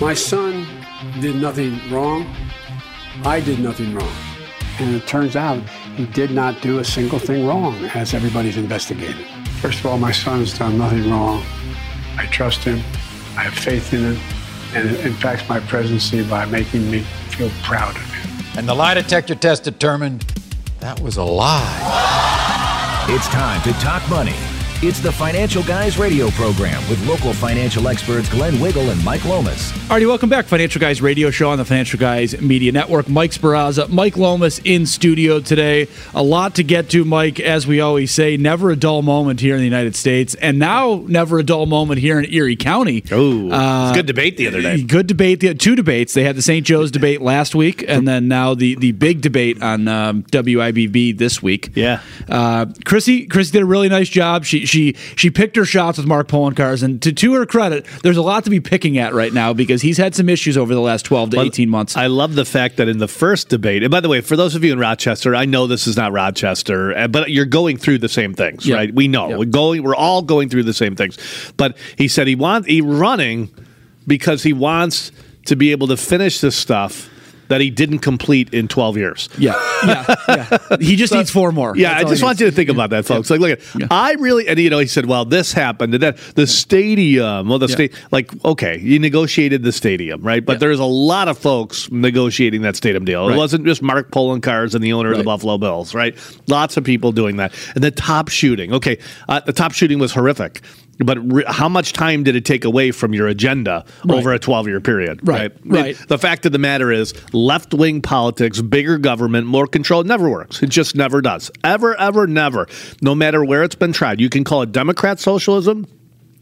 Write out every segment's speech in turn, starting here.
My son did nothing wrong. I did nothing wrong. And it turns out he did not do a single thing wrong, as everybody's investigated. First of all, my son's done nothing wrong. I trust him. I have faith in him. And it impacts my presidency by making me feel proud of him. And the lie detector test determined that was a lie. It's time to talk money it's the Financial Guys radio program with local financial experts Glenn Wiggle and Mike Lomas. Alrighty, welcome back. Financial Guys radio show on the Financial Guys Media Network. Mike Sperrazza, Mike Lomas in studio today. A lot to get to, Mike, as we always say. Never a dull moment here in the United States. And now, never a dull moment here in Erie County. Oh, uh, good debate the other day. Good debate. The, two debates. They had the St. Joe's debate last week, and then now the, the big debate on um, WIVB this week. Yeah. Uh, Chrissy, Chrissy did a really nice job. She, she she picked her shots with Mark Poloncarz, and to, to her credit, there's a lot to be picking at right now because he's had some issues over the last 12 to 18 months. I love the fact that in the first debate, and by the way, for those of you in Rochester, I know this is not Rochester, uh, but you're going through the same things, right? We know we're going, we're all going through the same things. But he said he wants he running because he wants to be able to finish this stuff that he didn't complete in 12 years. Yeah. Yeah. yeah. He just so, needs four more. Yeah. That's I just want you to think about that, folks. Yeah. Like, look, yeah. I really, and you know, he said, well, this happened and that the stadium, well, the state, like, okay, you negotiated the stadium, right? But there's a lot of folks negotiating that stadium deal. Right. It wasn't just Mark Poloncarz and the owner right. of the Buffalo Bills, right? Lots of people doing that. And the top shooting, okay, uh, the top shooting was horrific but re- how much time did it take away from your agenda right. over a 12 year period? Right. Right. right. The fact of the matter is, left wing politics, bigger government, more control never works. It just never does. Ever, ever, never. No matter where it's been tried. You can call it Democrat socialism.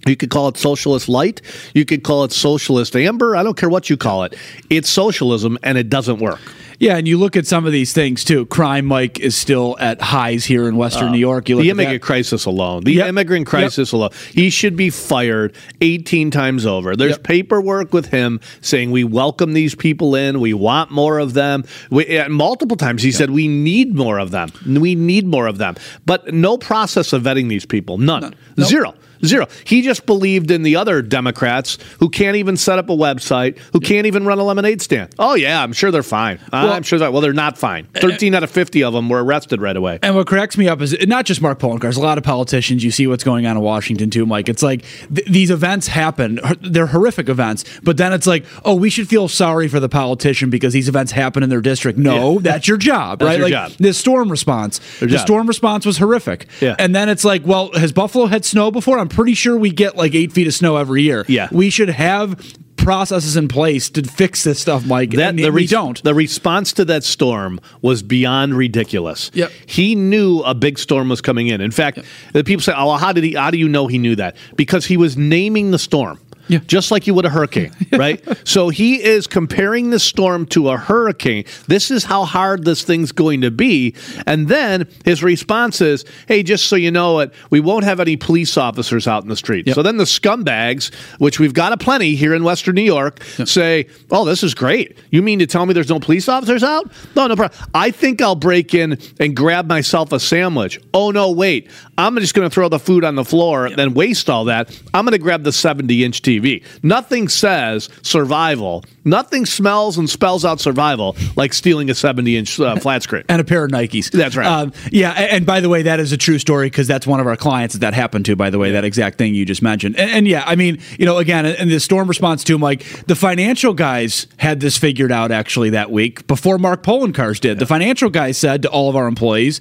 You could call it socialist light. You could call it socialist amber. I don't care what you call it. It's socialism and it doesn't work. Yeah, and you look at some of these things too. Crime, Mike, is still at highs here in Western uh, New York. you the immigrant crisis alone, the yep. immigrant crisis yep. alone, he should be fired 18 times over. There's yep. paperwork with him saying we welcome these people in, we want more of them. We, multiple times he said we need more of them. We need more of them, but no process of vetting these people. None. None. Nope. Zero. Zero. He just believed in the other Democrats who can't even set up a website, who can't even run a lemonade stand. Oh, yeah, I'm sure they're fine. Well, I'm sure they're, well, they're not fine. Uh, 13 out of 50 of them were arrested right away. And what cracks me up is not just Mark Poloncarz, a lot of politicians, you see what's going on in Washington too, Mike. It's like th- these events happen, they're horrific events, but then it's like, oh, we should feel sorry for the politician because these events happen in their district. No, yeah. that's your job, that's right? Your like job. the storm response. Their the job. storm response was horrific. Yeah. And then it's like, well, has Buffalo had snow before? I'm pretty sure we get like eight feet of snow every year. Yeah. We should have processes in place to fix this stuff, Mike. That, the we don't. The response to that storm was beyond ridiculous. Yep. He knew a big storm was coming in. In fact, yep. the people say, "Oh, how did he? How do you know he knew that?" Because he was naming the storm. Yeah. Just like you would a hurricane, right? so he is comparing the storm to a hurricane. This is how hard this thing's going to be. And then his response is, hey, just so you know it, we won't have any police officers out in the street. Yep. So then the scumbags, which we've got a plenty here in Western New York, yep. say, oh, this is great. You mean to tell me there's no police officers out? No, no problem. I think I'll break in and grab myself a sandwich. Oh, no, wait. I'm just going to throw the food on the floor, yep. then waste all that. I'm going to grab the 70 inch TV. TV. Nothing says survival. Nothing smells and spells out survival like stealing a 70 inch uh, flat screen and a pair of Nikes. That's right. Um, yeah, and by the way, that is a true story because that's one of our clients that that happened to. By the way, that exact thing you just mentioned. And, and yeah, I mean, you know, again, in the storm response too, Mike, the financial guys had this figured out actually that week before Mark Poloncarz did. Yeah. The financial guys said to all of our employees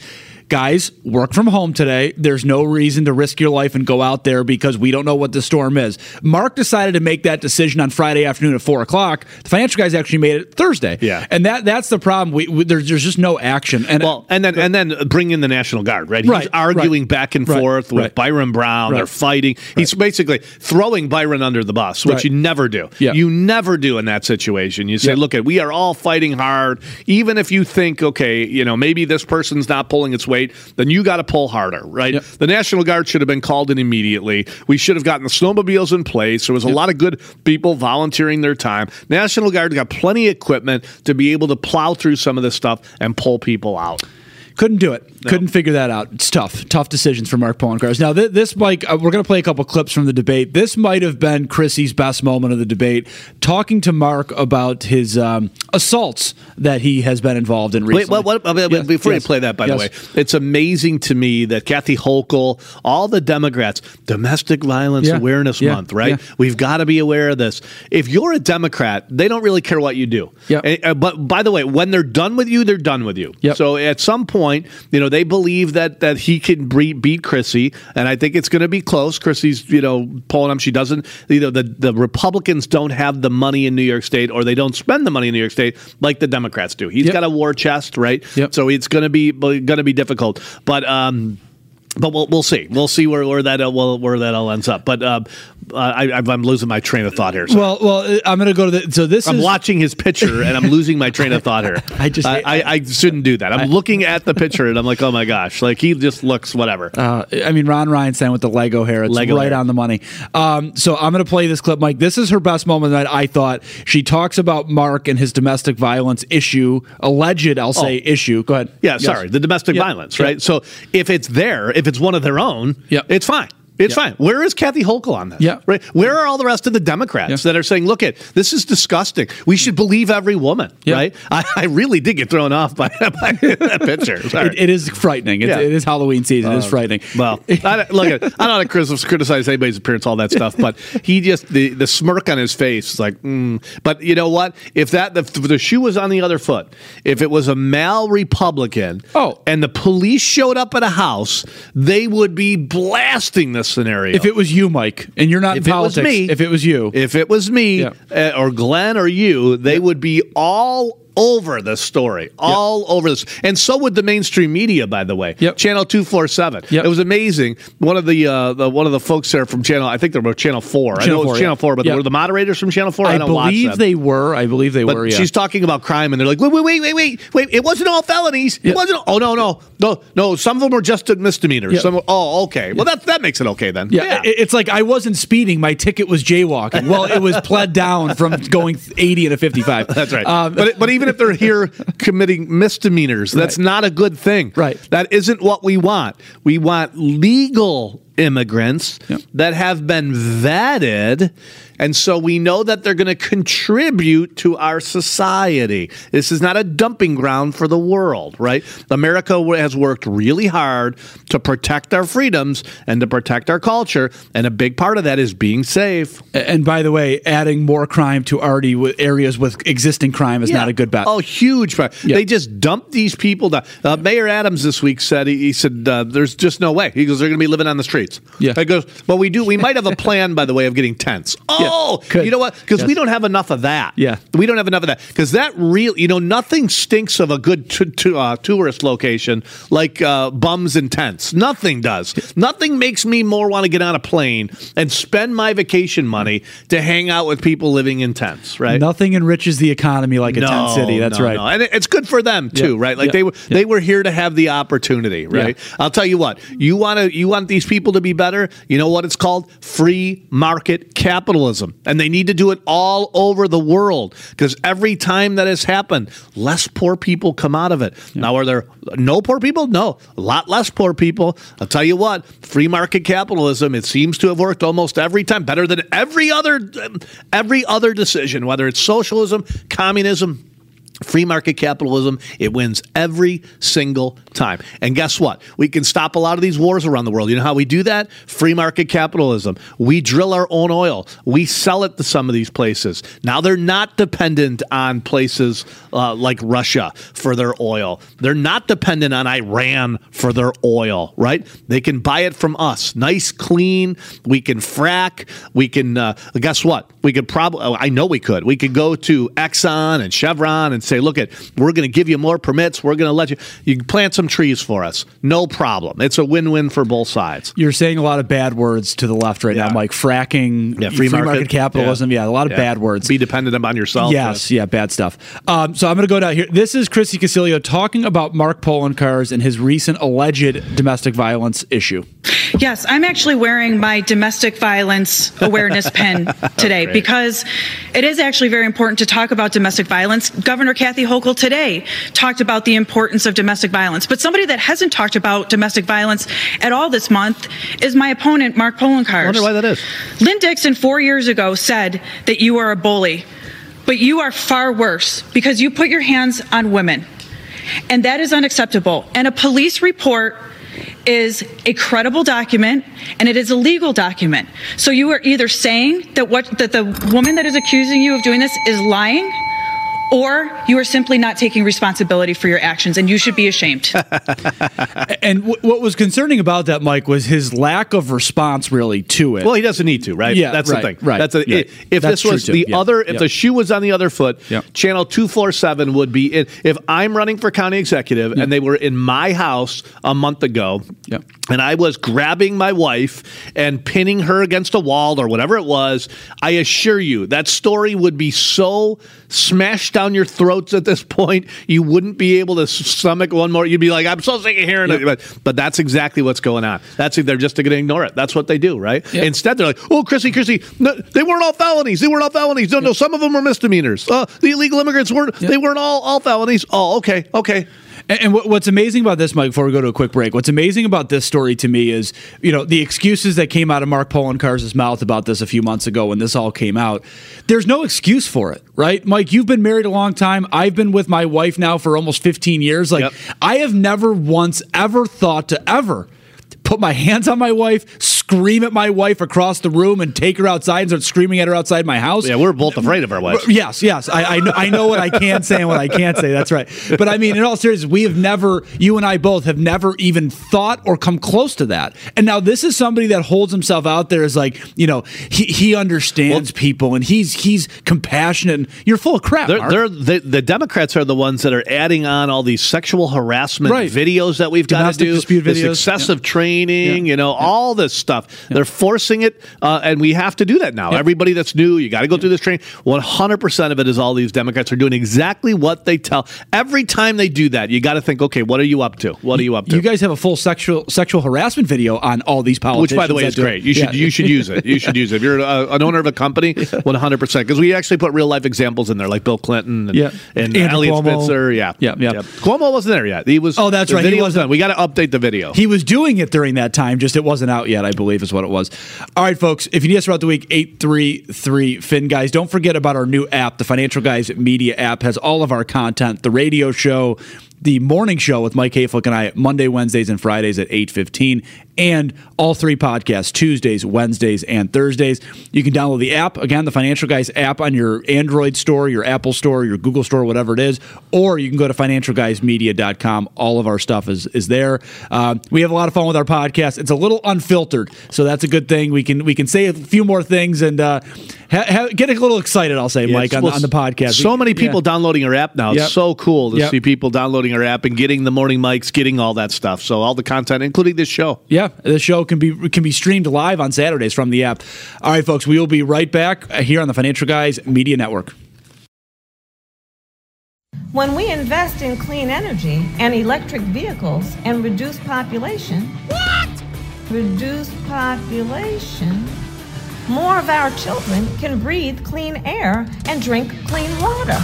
guys, work from home today. There's no reason to risk your life and go out there because we don't know what the storm is. Mark decided to make that decision on Friday afternoon at four o'clock. The financial guys actually made it Thursday. Yeah. and that that's the problem. We, we there's, there's just no action. And Well, and then and then bring in the National Guard, right? Right, He's arguing right. back and Right, forth with right. Byron Brown. They're Right. fighting. He's basically throwing Byron under the bus, which Right. you never do. Yeah. You never do in that situation. You say, Yeah. look, at we are all fighting hard. Even if you think, okay, you know, maybe this person's not pulling its weight, then you got to pull harder, right? Yep. The National Guard should have been called in immediately. We should have gotten the snowmobiles in place. There was a lot of good people volunteering their time. National Guard got plenty of equipment to be able to plow through some of this stuff and pull people out. Couldn't do it. Couldn't figure that out. It's tough. Tough decisions for Mark Poloncarz. Now, th- this, Mike, uh, we're going to play a couple clips from the debate. This might have been Chrissy's best moment of the debate, talking to Mark about his um, assaults that he has been involved in recently. Wait, what, what, uh, Yes, before yes, you play that, by yes. the way, it's amazing to me that Kathy Hochul, all the Democrats, Domestic Violence Yeah, Awareness yeah, Month, right? yeah. We've got to be aware of this. If you're a Democrat, they don't really care what you do. Yeah. And- uh, but by the way, when they're done with you, they're done with you. Yep. So at some point, you know, they believe that that he can beat Chrissy, and I think it's going to be close. Chrissy's, you know, pulling him. She doesn't. You know, the the Republicans don't have the money in New York State, or they don't spend the money in New York State like the Democrats do. He's Yep. got a war chest, right? Yep. So it's going to be going to be difficult, but. um but we'll, we'll see. We'll see where, where that uh, well, where that all ends up. But uh, I, I'm losing my train of thought here. So. Well, well, uh, I'm going to go to the. So this I'm is watching his picture and I'm losing my train of thought here. I just- I, I, I shouldn't do that. I'm looking at the picture and I'm like, oh my gosh, like he just looks whatever. Uh, I mean, Ron Ryanstein with the Lego hair. It's Lego right hair. on the money. Um, so I'm going to play this clip, Mike. This is her best moment that I thought. She talks about Mark and his domestic violence issue, alleged, I'll say, issue. Go ahead. Oh. yeah, Yes. sorry, the domestic Yeah. violence, right? So if it's there, if it's one of their own, Yep. it's fine. It's Yeah. fine. Where is Kathy Hochul on this? Yeah. Right. Where are all the rest of the Democrats Yeah. that are saying, "Look, it this is disgusting. We should believe every woman." Yeah. Right. I, I really did get thrown off by, by that picture. It, it is frightening. It is Halloween season. it is frightening. Well, I, look, at, I don't want to criticize, anybody's appearance, all that stuff, but he just the, the smirk on his face is like, mm. but you know what? If that the, the shoe was on the other foot, if it was a male Republican, Oh. and the police showed up at a house, they would be blasting this scenario. if it was you, Mike, and you're not If in it was politics, me- if it was you, if it was me Yeah. uh, or Glenn or you, they would be all over the story, all over this, and so would the mainstream media. By the way, Yep. Channel two four seven. Yep. It was amazing. One of the, uh, the one of the folks there from Channel, I think they were Channel four. I know it was 4, Channel yeah. four, but Yeah. were the moderators from Channel four? I, I don't believe they were. I believe they But were. Yeah. she's talking about crime, and they're like, wait, wait, wait, wait, wait, wait. It wasn't all felonies. Yeah. It wasn't. Oh no, no, no, no. Some of them were just misdemeanors. Yeah. Some. Oh, okay. Well, that that makes it okay then. Yeah, it- it's like I wasn't speeding. My ticket was jaywalking. Well, it was pled down from going 80 and a 55. That's right. Um, but but even if they're here committing misdemeanors, that's Right. not a good thing. Right. That isn't what we want. We want legal immigrants Yep. that have been vetted. And so we know that they're going to contribute to our society. This is not a dumping ground for the world, right? America has worked really hard to protect our freedoms and to protect our culture. And a big part of that is being safe. and by the way, adding more crime to already areas with existing crime is not a good bet. Oh, huge. Yeah. They just dumped these people down. Uh, Mayor Adams this week said he, he said uh, there's just no way. He goes they're going to be living on the streets. Yeah. He goes, but we do. We might have a plan by the way of getting tents. Oh, Good. you know what? Because we don't have enough of that. Yeah. we don't have enough of that because that real. You know, nothing stinks of a good t- t- uh, tourist location like uh, bums and tents. Nothing does. Nothing makes me more want to get on a plane and spend my vacation money to hang out with people living in tents. Right. Nothing enriches the economy like a tent city. That's no, right. no. And it- it's good for them too, Yeah, right? Like yeah, they were yeah. they were here to have the opportunity, right? I'll tell you what. You want to you want these people to be better? You know what it's called? Free market capitalism. And they need to do it all over the world because every time that has happened, less poor people come out of it. Now are there no poor people? No. A lot less poor people. I'll tell you what. Free market capitalism, it seems to have worked almost every time better than every other every other decision, whether it's socialism, communism, Free market capitalism, it wins every single time. And guess what? We can stop a lot of these wars around the world. You know how we do that? Free market capitalism. We drill our own oil. We sell it to some of these places. Now they're not dependent on places uh, like Russia for their oil. They're not dependent on Iran for their oil, right? They can buy it from us. Nice, clean. We can frack. We can, uh, guess what? We could probably, I know we could. We could go to Exxon and Chevron and say, look, at we're going to give you more permits. We're going to let you, you can plant some trees for us. No problem. It's a win win for both sides. You're saying a lot of bad words to the left right Yeah. now, Mike. Fracking, Yeah, free market. capitalism. Yeah. a lot of Yeah. bad words. Be dependent upon yourself. Yes, yeah, bad stuff. Um, so I'm going to go down here. This is Chrissy Casilio talking about Mark Poloncarz and his recent alleged domestic violence issue. Yes, I'm actually wearing my domestic violence awareness pin today because it is actually very important to talk about domestic violence. Governor Kathy Hochul today talked about the importance of domestic violence, but somebody that hasn't talked about domestic violence at all this month is my opponent, Mark Poloncarz. I wonder why that is. Lynne Dixon four years ago said that you are a bully, but you are far worse because you put your hands on women. And that is unacceptable. And a police report is a credible document and it is a legal document. So you are either saying that what that the woman that is accusing you of doing this is lying or you are simply not taking responsibility for your actions and you should be ashamed. And w- what was concerning about that, Mike, was his lack of response really to it. Well, he doesn't need to, right? Yeah, that's right, the thing. right, That's a, yeah. if That's this was the Yeah, other, if yeah. the shoe was on the other foot, Yeah. channel two four seven would be. In, if I'm running for county executive and they were in my house a month ago, Yeah. and I was grabbing my wife and pinning her against a wall or whatever it was, I assure you that story would be so smashed down your throats at this point, you wouldn't be able to stomach one more. You'd be like, I'm so sick of hearing it. But, but that's exactly what's going on. That's they're just going to ignore it. That's what they do, right? Yeah. Instead, they're like, oh, Chrissy, Chrissy, no, they weren't all felonies. They weren't all felonies. No, no, some of them were misdemeanors. Uh, the illegal immigrants weren't. They weren't all all felonies. Oh, okay, okay. And, and what, what's amazing about this, Mike, before we go to a quick break, what's amazing about this story to me is, you know, the excuses that came out of Mark Poloncarz' mouth about this a few months ago when this all came out. There's no excuse for it, right? Mike, you've been married a long time. I've been with my wife now for almost 15 years. Like, Yep. I have never once ever thought to ever put my hands on my wife, scream at my wife across the room, and take her outside and start screaming at her outside my house. Yeah, we're both afraid of our wives. Yes, yes. I, I, know, I know what I can say and what I can't say. That's right. But I mean, in all seriousness, we have never, you and I both have never even thought or come close to that. And now this is somebody that holds himself out there as like, you know, he, he understands people and he's he's compassionate. And you're full of crap. They're, they're the, the Democrats are the ones that are adding on all these sexual harassment Right. videos that we've got to do, this excessive Yeah. training, Yeah. you know, all this stuff. They're forcing it, uh, and we have to do that now. Everybody that's new, you got to go through this training. One hundred percent of it is all these Democrats are doing exactly what they tell. Every time they do that, you got to think, okay, what are you up to? What are you up to? you guys have a full sexual sexual harassment video on all these politicians. Which, by the way, is great. You should Yeah. you should use it. You should use it. If you're a, an owner of a company, one hundred percent, because we actually put real life examples in there, like Bill Clinton and, Yeah. and Andrew Elliot Cuomo. Spitzer. Yeah, Yeah, yeah. Cuomo wasn't there yet. He was. Oh, that's right. He was wasn't- done. We got to update the video. He was doing it during that time, just it wasn't out yet, I believe is what it was. All right, folks, if you need us throughout the week, 833 Fin Guys. Don't forget about our new app. The Financial Guys Media app has all of our content, the radio show, the morning show with Mike Hayflick and I Monday, Wednesdays, and Fridays at 8.15, and all three podcasts, Tuesdays, Wednesdays, and Thursdays. You can download the app, again, the Financial Guys app on your Android store, your Apple store, your Google store, whatever it is, or you can go to financialguysmedia.com. All of our stuff is, is there. Um, we have a lot of fun with our podcast. It's a little unfiltered, so that's a good thing. We can we can say a few more things and uh, ha- ha- get a little excited, I'll say, Yeah, Mike, on, well, on the podcast. So many Yeah. people downloading our app now. Yep. It's so cool to Yep. see people downloading our app and getting the morning mics, getting all that stuff. So all the content, including this show. Yeah, the show can be can be streamed live on Saturdays from the app. All right, folks, we will be right back here on the Financial Guys Media Network. When we invest in clean energy and electric vehicles and reduce population, what? Reduce population, more of our children can breathe clean air and drink clean water.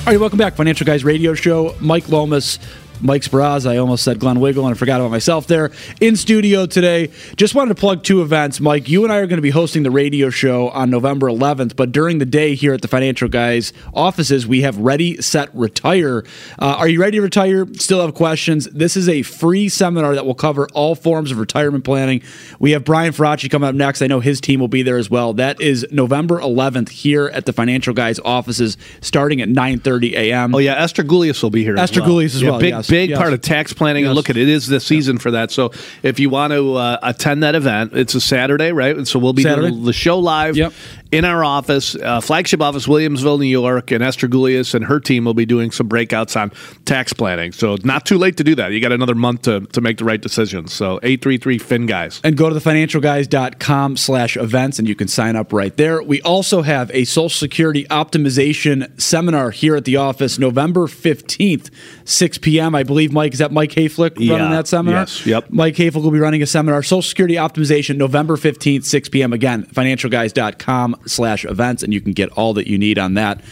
All right, welcome back, Financial Guys Radio Show. Mike Lomas Mike Sperrazza. I almost said Glenn Wiggle and I forgot about myself there. In studio today. Just wanted to plug two events. Mike, you and I are going to be hosting the radio show on November 11th, but during the day here at the Financial Guys offices, we have Ready, Set, Retire. Uh, are you ready to retire? Still have questions? This is a free seminar that will cover all forms of retirement planning. We have Brian Faraci coming up next. I know his team will be there as well. That is November 11th here at the Financial Guys offices starting at 9:30 a.m. Oh yeah, Esther Gulius will be here. Esther as well. Gulius as Yeah, well, Big yes, big yes. part of tax planning. And look at it is the season for that. So if you want to uh, attend that event, it's a Saturday, right? And so we'll be Saturday. doing the show live Yep. In our office, uh, flagship office, Williamsville, New York, and Esther Gulius and her team will be doing some breakouts on tax planning. So not too late to do that. You got another month to, to make the right decisions. So eight three three Fin guys. and go to thefinancialguys.com slash events and you can sign up right there. We also have a Social Security optimization seminar here at the office November 15th, 6 p.m. I believe, Mike, is that Mike Hayflick running Yeah. that seminar? Yes. Yep. Mike Hayflick will be running a seminar, Social Security optimization, November 15th, 6 p.m. Again, financialguys.com slash events and you can get all that you need on that.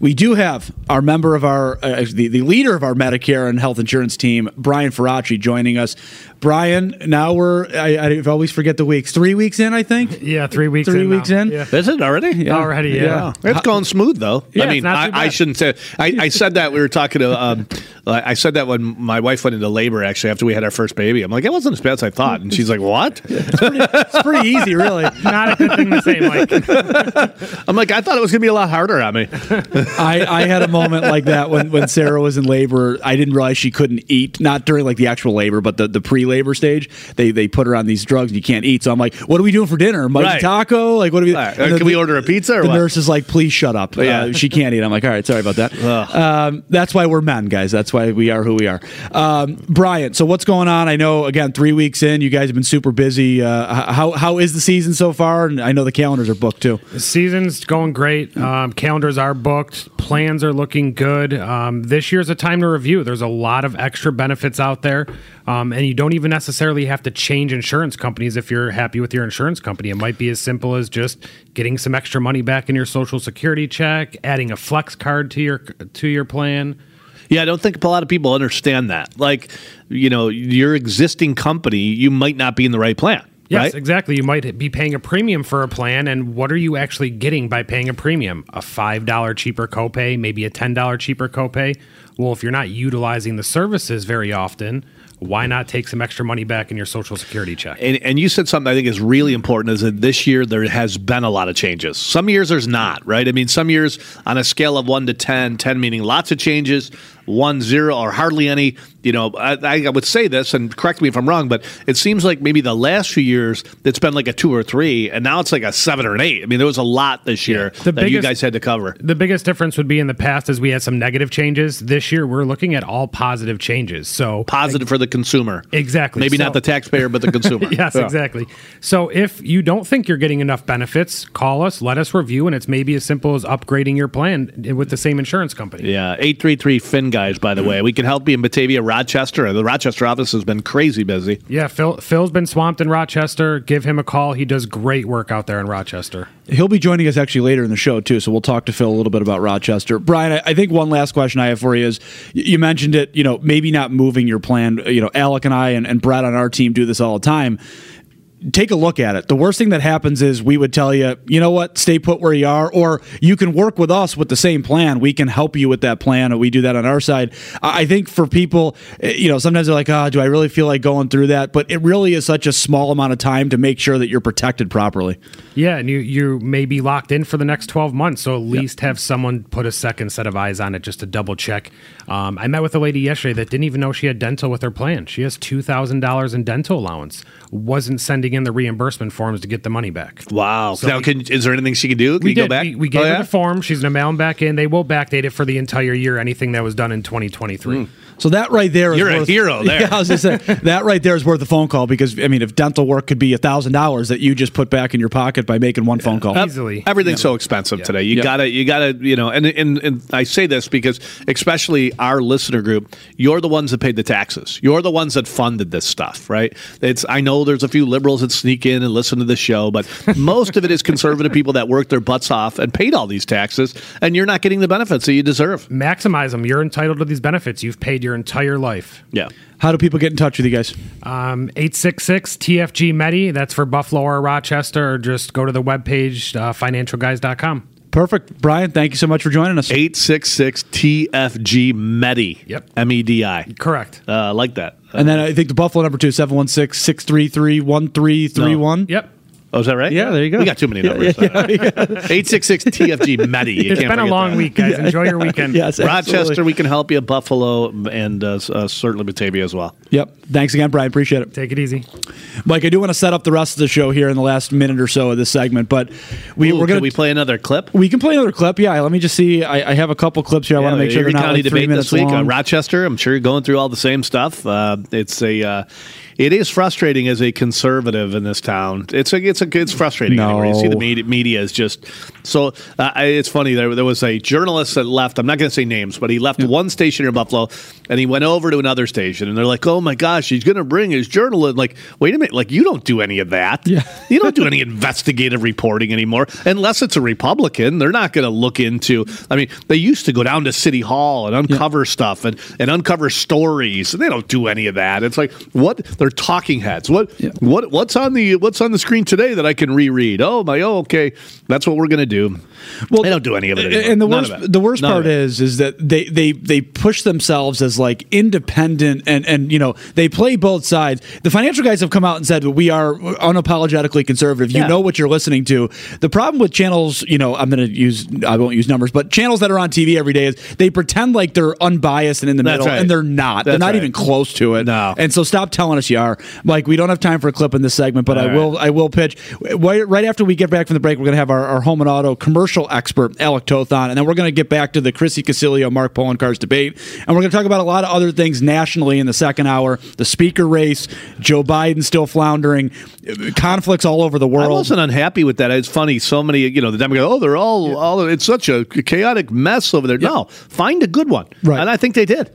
We do have our member of our, uh, the, the leader of our Medicare and health insurance team, Brian Faraci, joining us. Brian, now we're, I, I always forget the weeks, three weeks in, I think? Yeah, three weeks. Three in weeks now. in? Yeah. Is it already? Already, yeah. It's going smooth though. Yeah, I it's mean, not I, too I bad. shouldn't say. I, I said that we were talking to. Um, I said that when my wife went into labor. Actually, after we had our first baby, I'm like, it wasn't as bad as I thought, and she's like, what? It's pretty easy, really. Not a good thing to say, Mike. I'm like, I thought it was gonna be a lot harder on me. I, I had a moment like that when, when Sarah was in labor. I didn't realize she couldn't eat, not during like the actual labor, but the, the pre labor stage. They they put her on these drugs and you can't eat. So I'm like, what are we doing for dinner? Mighty Right. taco? Like, what are we? Right. and Uh, the- can we order a pizza or the what? nurse is like, please shut up. Yeah. Uh, she can't eat. I'm like, all right, sorry about that. Um, that's why we're men, guys. That's why we are who we are. Um, Brian, so what's going on? I know, again, three weeks in, you guys have been super busy. Uh, how, how is the season so far? And I know the calendars are booked too. The season's going great. Um, calendars are booked. Plans are looking good. Um, this year's a time to review. There's a lot of extra benefits out there. Um, and you don't even necessarily have to change insurance companies if you're happy with your insurance company. It might be as simple as just getting some extra money back in your social security check, adding a flex card to your to your plan. Yeah, I don't think a lot of people understand that. Like, you know, your existing company, you might not be in the right plan. Yes, right? exactly. You might be paying a premium for a plan, and what are you actually getting by paying a premium? A $5 cheaper copay, maybe a $10 cheaper copay? Well, if you're not utilizing the services very often, why not take some extra money back in your social security check? And, and you said something I think is really important is that this year there has been a lot of changes. Some years there's not, right? I mean, some years on a scale of one to 10, 10 meaning lots of changes, one, zero, or hardly any. You know, I, I would say this, and correct me if I'm wrong, but it seems like maybe the last few years it's been like a two or three, and now it's like a seven or an eight. I mean, there was a lot this year The that you guys had to cover. The biggest difference would be in the past is we had some negative changes. This year, we're looking at all positive changes. So Positive for the consumer. Exactly. Maybe So- not the taxpayer, but the consumer. yes, Yeah. exactly. So if you don't think you're getting enough benefits, call us, let us review, and it's maybe as simple as upgrading your plan with the same insurance company. Yeah, 833 Fin guys, by the way. We can help you in Batavia, Rochester. The Rochester office has been crazy busy. Yeah, Phil Phil's been swamped in Rochester. Give him a call. He does great work out there in Rochester. He'll be joining us actually later in the show too, so we'll talk to Phil a little bit about Rochester. Brian, I, I think one last question I have for you is: you mentioned it, you know, maybe not moving your plan. You know, Alec and I and, and Brett on our team do this all the time. Take a look at it. The worst thing that happens is we would tell you, you know what, stay put where you are, or you can work with us with the same plan. We can help you with that plan, and we do that on our side. I think for people, eh, you know, sometimes they're like, oh, do I really feel like going through that? But it really is such a small amount of time to make sure that you're protected properly. Yeah, and you you may be locked in for the next twelve months, so at least have someone put a second set of eyes on it just to double check. Um, I met with a lady yesterday that didn't even know she had dental with her plan. She has two thousand dollars in dental allowance. Wasn't sending in the reimbursement forms to get the money back. Wow. So now, we- can, is there anything she can do? Can we you go did. back? We, we gave Oh, her yeah? the form. She's gonna mail them back in. They will backdate it for the entire year. Anything that was done in 2023. Hmm. So that right there is You're a worth, hero there. Yeah, I was gonna say that right there is worth a phone call because I mean, if dental work could be a thousand dollars that you just put back in your pocket by making one phone call, Easily. Everything's so expensive today. You Yep. gotta, you gotta, you know, and, and and I say this because, especially our listener group, you're the ones that paid the taxes. You're the ones that funded this stuff, right? It's. I know there's a few liberals that sneak in and listen to the show, but most of it is conservative people that worked their butts off and paid all these taxes, and you're not getting the benefits that you deserve. Maximize them. You're entitled to these benefits. You've paid your your entire life. Yeah. How do people get in touch with you guys? Um, 866 TFG Medi. That's for Buffalo or Rochester. Or just go to the webpage, uh, financialguys.com. Perfect. Brian, thank you so much for joining us. 866 TFG MEDI. Yep. M E D I. Correct. Uh, I like that. And then I think the Buffalo number two, 716 633 1331. Yep. Oh, is that right? Yeah, there you go. We got too many numbers. 866 TFG MEDI. You It's can't been a long that. week, guys. Enjoy your weekend. Yes, Rochester, absolutely. we can help you. Buffalo, and uh, uh, certainly Batavia as well. Yep. Thanks again, Brian. Appreciate it. Take it easy. Mike, I do want to set up the rest of the show here in the last minute or so of this segment, but we, Ooh, we're can going we to. play another clip? We can play another clip. Yeah, let me just see. I, I have a couple clips here. I want to make sure they're not County like three minutes this week. Uh, long. Rochester, I'm sure you're going through all the same stuff. Uh, it's a, uh, it is frustrating as a conservative in this town. It's a, it's a, it's frustrating. No. anyway. You see the media, media is just so. Uh, it's funny. There, there was a journalist that left. I'm not going to say names, but he left one station in Buffalo, and he went over to another station, and they're like, "Oh my gosh, he's going to bring his journalist." Like, wait a minute, like you don't do any of that. Yeah. you don't do any investigative reporting anymore, unless it's a Republican. They're not going to look into. I mean, they used to go down to City Hall and uncover stuff and, and uncover stories. They don't do any of that. It's like what they're talking heads. What what what's on the what's on the screen today that I can reread? Oh my, oh okay, that's what we're going to do. Well, they don't do any of it. Anymore. And the None worst, the worst None part is is, that they they they push themselves as like independent, and and you know they play both sides. The financial guys have come out and said we are unapologetically conservative. You Yeah. know what you're listening to. The problem with channels, you know, I'm to use I won't use numbers, but channels that are on TV every day is they pretend like they're unbiased and in the That's middle, right. and they're not. they're not right. even close to it. No. And so stop telling us you are. Mike, we don't have time for a clip in this segment, but All I right. will I will pitch right, after we get back from the break. We're going to have our, our home and auto commercial expert Alec Toth on, and then we're going to get back to the Chrissy Casilio Mark Poloncarz debate, and we're going to talk about a lot of other things nationally in the second hour. The speaker race, Joe Biden still floundering, conflicts all over the world. I wasn't unhappy with that. It's funny. So many, you know, the Democrats. Oh, they're all, all. It's such a chaotic mess over there. No, find a good one. Right. And I think they did.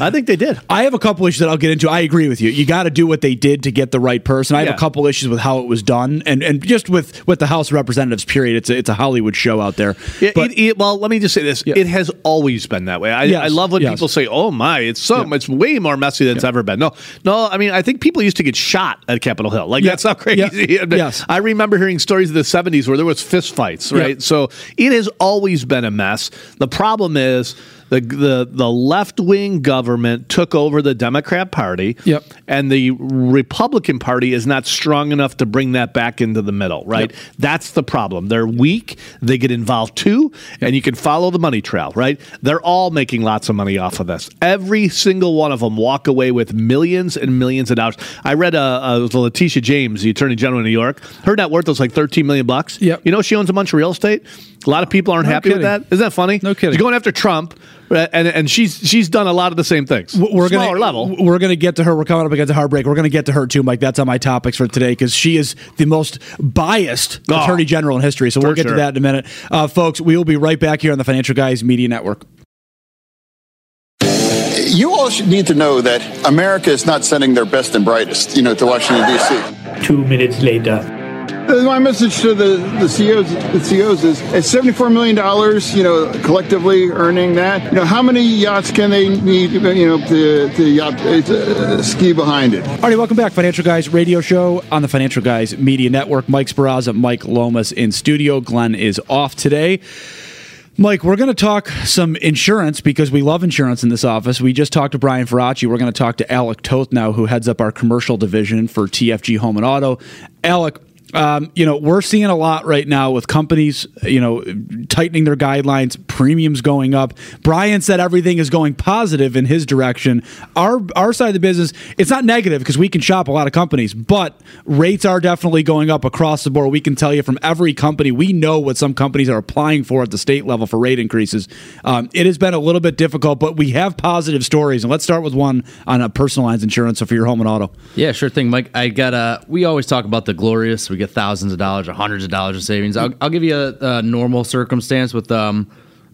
I think they did. I have a couple issues that I'll get into. I agree with you. You got to do what they did to get the right person. I have Yeah. a couple issues with how it was done, and and just with with the House of Representatives. Period. It's a, it's a Hollywood show out there. Yeah, But- it, it, well, let me just say this: Yeah. it has always been that way. I, Yes, I love when yes. people say, "Oh my, it's so it's way more messy than it's ever been." No, no. I mean, I think people used to get shot at Capitol Hill. Like Yeah. that's how crazy. Yes. I remember hearing stories of the '70s where there was fist fights. Right. So it has always been a mess. The problem is. The, the the left wing government took over the Democrat Party, Yep. and the Republican Party is not strong enough to bring that back into the middle. Right, Yep. that's the problem. They're weak. They get involved too, and you can follow the money trail. Right? They're all making lots of money off of this. Every single one of them walk away with millions and millions of dollars. I read uh, uh, Letitia James, the Attorney General of New York. Her net worth was like thirteen million bucks. Yep. You know she owns a bunch of real estate. A lot of people aren't No happy kidding. with that. Isn't that funny? No kidding. She's going after Trump, uh, and and she's she's done a lot of the same things. we're Smaller gonna level. We're gonna get to her. We're coming up against a hard break. We're gonna get to her too, Mike. That's on my topics for today because she is the most biased Oh, attorney general in history. So we'll for get to that in a minute, uh, folks. We will be right back here on the Financial Guys Media Network. You all should need to know that America is not sending their best and brightest, you know, to Washington D.C. Two minutes later. My message to the, the CEOs, the CEOs is at $74 million, you know, collectively earning that, you know, how many yachts can they need, you know, to, to yacht, uh, ski behind it? All right, welcome back, Financial Guys Radio Show on the Financial Guys Media Network. Mike Sperrazza, Mike Lomas in studio. Glenn is off today. Mike, we're going to talk some insurance because we love insurance in this office. We just talked to Brian Faraci. We're going to talk to Alec Toth now, who heads up our commercial division for TFG Home and Auto. Alec, um, you know, we're seeing a lot right now with companies, you know, tightening their guidelines, premiums going up. Brian said everything is going positive in his direction. Our our side of the business, it's not negative because we can shop a lot of companies, but rates are definitely going up across the board. We can tell you from every company, we know what some companies are applying for at the state level for rate increases. Um, it has been a little bit difficult, but we have positive stories, and let's start with one on personal lines insurance, so for your home and auto. Yeah, sure thing, Mike. I got a. We always talk about the glorious. We get thousands of dollars or hundreds of dollars in savings. I'll, I'll give you a, a normal circumstance with um,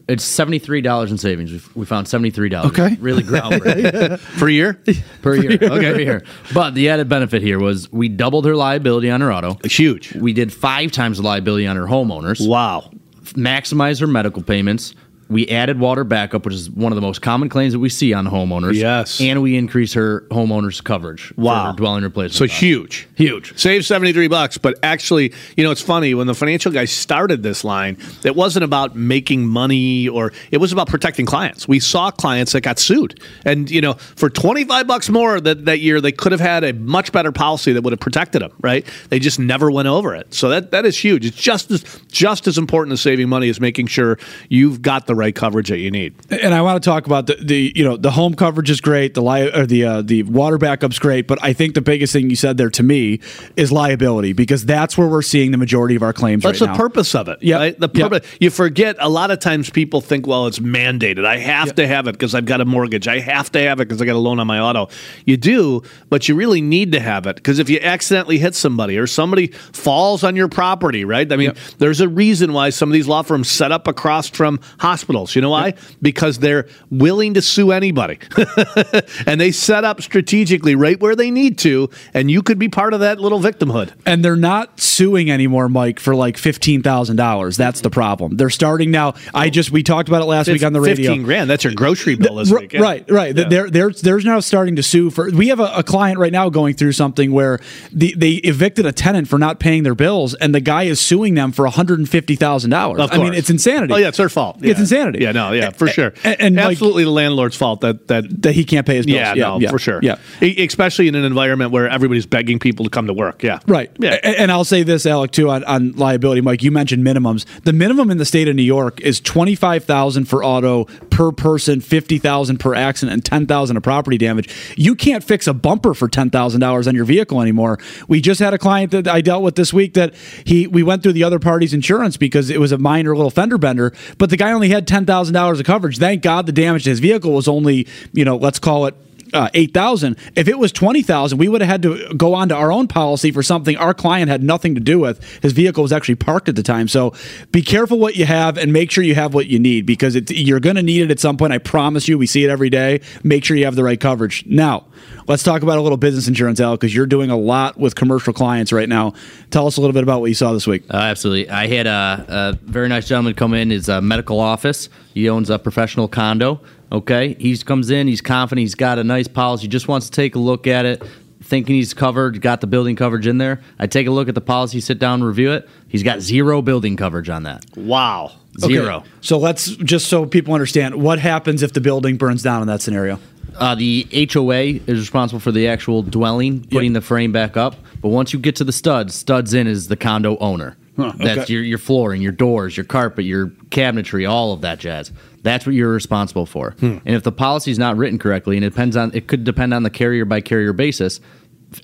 it's seventy three dollars in savings. We, we found seventy three dollars. Okay. really groundbreaking per year. per year. Okay, per year. But the added benefit here was we doubled her liability on her auto. It's huge. We did five times the liability on her homeowners. Wow. Maximize her medical payments. We added water backup, which is one of the most common claims that we see on homeowners. Yes. And we increase her homeowner's coverage. Wow. For dwelling replacement. So cost. huge, huge. Save seventy three bucks, but actually, you know, it's funny when the financial guy started this line. It wasn't about making money, or it was about protecting clients. We saw clients that got sued, and you know, for twenty five bucks more that that year, they could have had a much better policy that would have protected them. Right? They just never went over it. So that that is huge. It's just as just as important as saving money as making sure you've got the right coverage that you need. And I want to talk about the, the you know the home coverage is great, the li- or the uh, the water backup's great, but I think the biggest thing you said there to me is liability because that's where we're seeing the majority of our claims That's right the now. purpose of it. Yeah, right? the purpose. You forget a lot of times people think, well, it's mandated. I have to have it because I've got a mortgage. I have to have it because I got a loan on my auto. You do, but you really need to have it because if you accidentally hit somebody or somebody falls on your property, right? I mean, there's a reason why some of these law firms set up across from hospitals. You know why? Because they're willing to sue anybody, and they set up strategically right where they need to, and you could be part of that little victimhood. and they're not suing anymore, Mike, for like fifteen thousand dollars. That's the problem. They're starting now. I just we talked about it last week on the radio. Fifteen grand. That's your grocery bill this week. yeah. Right, right. Yeah. They're, they're, they're now starting to sue for. We have a, a client right now going through something where the, they evicted a tenant for not paying their bills, and the guy is suing them for one hundred and fifty thousand dollars. I mean, it's insanity. Oh yeah, it's their fault. It's Yeah. Insanity. Yeah, no, yeah, for sure. And, and absolutely the landlord's fault that that that he can't pay his bills. Yeah, Yeah, no, yeah, for sure. yeah. E- especially in an environment where everybody's begging people to come to work. Yeah, Right. Yeah. A- And I'll say this, Alec, too, on, on liability. Mike, you mentioned minimums. The minimum in the state of New York is twenty five thousand for auto per person, fifty thousand per accident, and ten thousand of property damage. You can't fix a bumper for ten thousand dollars on your vehicle anymore. We just had a client that I dealt with this week that he we went through the other party's insurance because it was a minor little fender bender, but the guy only had ten thousand dollars of coverage. Thank God the damage to his vehicle was only, you know, let's call it uh, eight thousand. If it was twenty thousand, we would have had to go on to our own policy for something our client had nothing to do with. His vehicle was actually parked at the time. So be careful what you have and make sure you have what you need because it's, you're going to need it at some point. I promise you. We see it every day. Make sure you have the right coverage. Now, let's talk about a little business insurance, Al, because you're doing a lot with commercial clients right now. Tell us a little bit about what you saw this week. Uh, absolutely. I had a, a very nice gentleman come in his uh, medical office. He owns a professional condo. Okay, he comes in. He's confident. He's got a nice policy. Just wants to take a look at it, thinking he's covered. Got the building coverage in there. I take a look at the policy, sit down, review it. He's got zero building coverage on that. Wow. Zero. Okay, So let's just so people understand what happens if the building burns down in that scenario. Uh, the HOA is responsible for the actual dwelling, putting the frame back up. But once you get to the studs, studs in is the condo owner. Huh, That's your your flooring, your doors, your carpet, your cabinetry, all of that jazz. That's what you're responsible for. Hmm. And if the policy is not written correctly, and it depends on, it could depend on the carrier by carrier basis.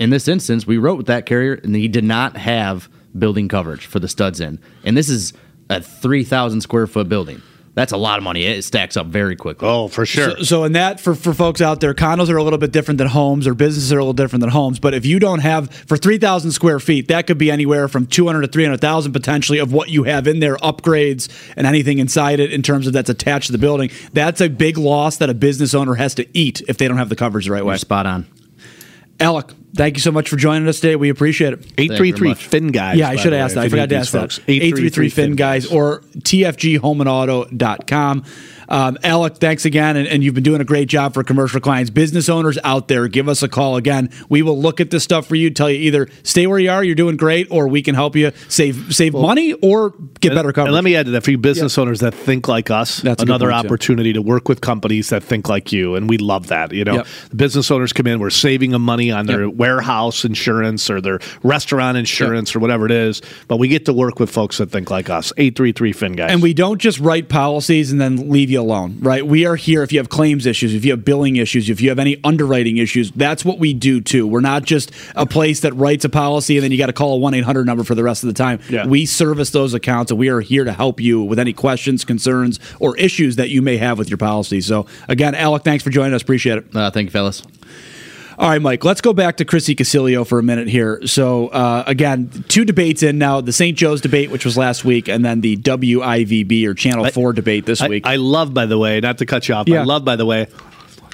In this instance, we wrote with that carrier, and he did not have building coverage for the studs in. And this is a three thousand square foot building. That's a lot of money. It stacks up very quickly. Oh, for sure. So, so in that, for, for folks out there, condos are a little bit different than homes, or businesses are a little different than homes. But if you don't have for three thousand square feet, that could be anywhere from two hundred to three hundred thousand potentially of what you have in there, upgrades and anything inside it in terms of that's attached to the building. That's a big loss that a business owner has to eat if they don't have the coverage the right way. You're spot on. Alec, thank you so much for joining us today. We appreciate it. 833 Fin Guys. Yeah, I should have asked that. I if you forgot need to these ask that. folks. 833 Fin Guys or tfghomeandauto.com. Um, Alec, thanks again. And, and you've been doing a great job for commercial clients. Business owners out there, give us a call again. We will look at this stuff for you, tell you either stay where you are, you're doing great, or we can help you save save money or get And- better coverage. And let me add to that for you business owners that think like us, That's another point, too. opportunity to work with companies that think like you. And we love that. You know, Yep. business owners come in, we're saving them money on their Yep. warehouse insurance or their restaurant insurance or whatever it is. But we get to work with folks that think like us. 833 Fin Guys. And we don't just write policies and then leave you alone, right? We are here if you have claims issues, if you have billing issues, if you have any underwriting issues. That's what we do too. We're not just a place that writes a policy and then you got to call a 1 800 number for the rest of the time. Yeah. We service those accounts and we are here to help you with any questions, concerns, or issues that you may have with your policy. So, again, Alec, thanks for joining us. Appreciate it. Uh, thank you, fellas. All right, Mike, let's go back to Chrissy Casilio for a minute here. So, uh, again, two debates in now the St. Joe's debate, which was last week, and then the WIVB or Channel 4 debate this I, week. I love, by the way, not to cut you off, Yeah. I love, by the way,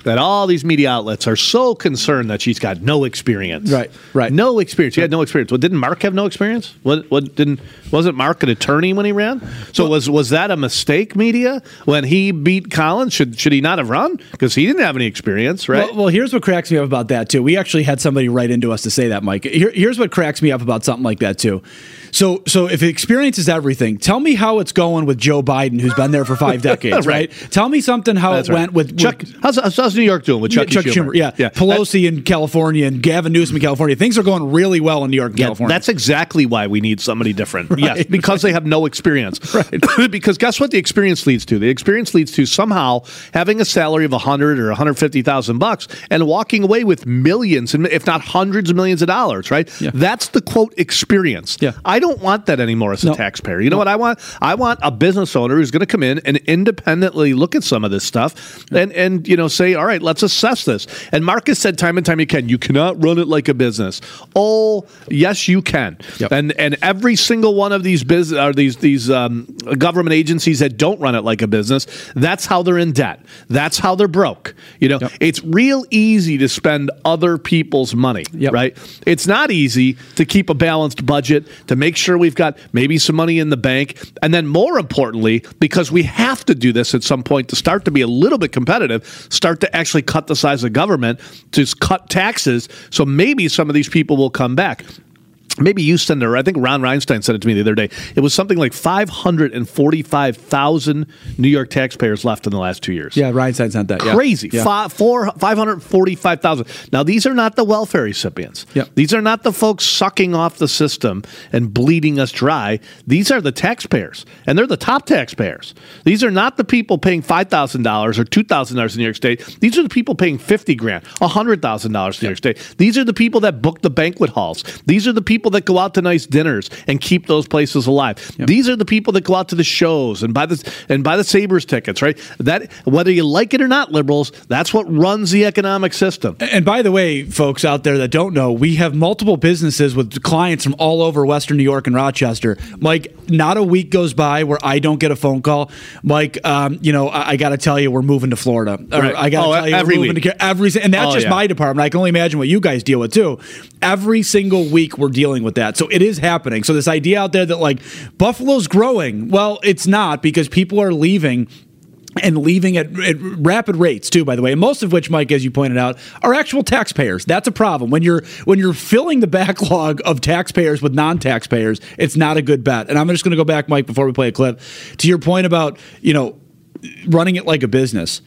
that all these media outlets are so concerned that she's got no experience. Right, right. No experience. She had no experience. Well, didn't Mark have no experience? What? What didn't? Wasn't Mark an attorney when he ran? So was was that a mistake? Media when he beat Collins, should should he not have run because he didn't have any experience, right? Well, well, here's what cracks me up about that too. We actually had somebody write into us to say that, Mike. Here, here's what cracks me up about something like that too. So, so if experience is everything, tell me how it's going with Joe Biden, who's been there for five decades, right. Right. Tell me something how That's it right. went with Chuck. How's, how's, how's New York doing with Chuck, Chuck Schumer. Yeah, Pelosi in California and Gavin Newsom in California. Things are going really well in New York and Yeah, California. that's exactly why we need somebody different. Right. Yes, because they have no experience. Right. because guess what the experience leads to? The experience leads to somehow having a salary of a 100 or 150,000 bucks and walking away with millions and if not hundreds of millions of dollars, right? That's the quote experience. Yeah. I don't want that anymore as a taxpayer. You know what I want? I want a business owner who's going to come in and independently look at some of this stuff and and you know say, "All right, let's assess this." And Marcus said time and time again, you cannot run it like a business. Oh, yes you can. And and every single one of these business or these these um, government agencies that don't run it like a business, that's how they're in debt. That's how they're broke. You know, it's real easy to spend other people's money, right? It's not easy to keep a balanced budget, to make sure we've got maybe some money in the bank, and then more importantly, because we have to do this at some point to start to be a little bit competitive, start to actually cut the size of government, to cut taxes, so maybe some of these people will come back. Maybe you send her. I think Ron Reinstein said it to me the other day. It was something like 545,000 New York taxpayers left in the last two years. yeah, Reinstein sent that. Crazy. Yeah. Fi- four, 545,000. Now, these are not the welfare recipients. These are not the folks sucking off the system and bleeding us dry. These are the taxpayers, and they're the top taxpayers. These are not the people paying $5,000 or $2,000 in New York State. These are the people paying 50 grand, $100,000 in New York State. These are the people that book the banquet halls. These are the people that go out to nice dinners and keep those places alive. These are the people that go out to the shows and buy the and buy the Sabres tickets, right? That whether you like it or not, liberals, that's what runs the economic system. And by the way, folks out there that don't know, we have multiple businesses with clients from all over Western New York and Rochester. Mike, not a week goes by where I don't get a phone call. Mike, um, you know, I, I got to tell you, we're moving to Florida. Or Right. I got to Oh, tell you, every we're moving week. to every, and that's Oh, just yeah. my department. I can only imagine what you guys deal with too. Every single week we're dealing with that, so it is happening. So this idea out there that like Buffalo's growing, well, it's not because people are leaving and leaving at, at rapid rates too by the way most of which mike as you pointed out are actual taxpayers. That's a problem. When you're when you're filling the backlog of taxpayers with non-taxpayers it's not a good bet. And i'm just going to go back mike before we play a clip to your point about you know running it like a business.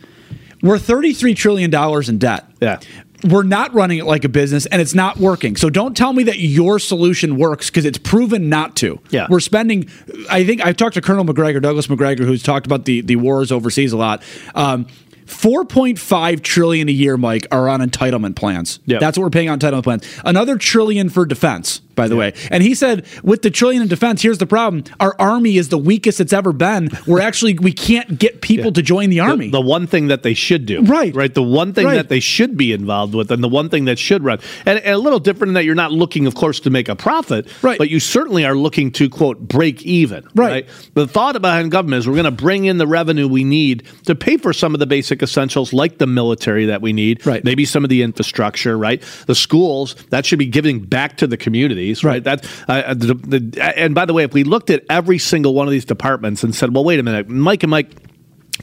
We're 33 trillion dollars in debt. Yeah we're not running it like a business and it's not working. So don't tell me that your solution works because it's proven not to. Yeah. We're spending, I think I've talked to Colonel Macgregor, Douglas Macgregor, who's talked about the, the wars overseas a lot. Um, 4.5 trillion a year, Mike, are on entitlement plans. Yeah. That's what we're paying on entitlement plans. Another trillion for defense, by the way. And he said, with the trillion in defense, here's the problem: our army is the weakest it's ever been. We're actually we can't get people to join the army. The, the one thing that they should do. Right. Right. The one thing Right. that they should be involved with and the one thing that should run. And, and a little different in that you're not looking, of course, to make a profit. Right. But you certainly are looking to, quote, break even. Right. The thought behind government is we're going to bring in the revenue we need to pay for some of the basic essentials like the military that we need. Right. Maybe some of the infrastructure, right? The schools, that should be giving back to the right? That uh, the, the, and by the way, if we looked at every single one of these departments and said, well, wait a minute, Mike and Mike,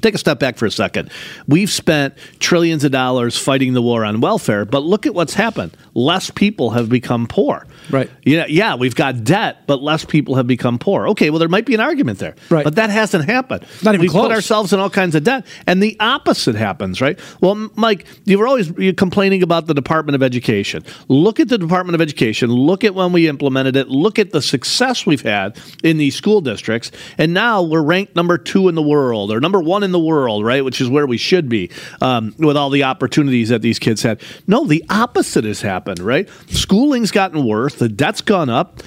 Take a step back for a second. We've spent trillions of dollars fighting the war on welfare, but look at what's happened. Less people have become poor. Right. Yeah, yeah, we've got debt, but less people have become poor. Okay, well, there might be an argument there. Right. But that hasn't happened. Not even we put close. ourselves in all kinds of debt, and the opposite happens, right? Well, Mike, you were always you're complaining about the Department of Education. Look at the Department of Education. Look at when we implemented it. Look at the success we've had in these school districts, and now we're ranked number two in the world or number one in the world, right? Which is where we should be um, with all the opportunities that these kids had. No, the opposite has happened, right? Schooling's gotten worse. The debt's gone up.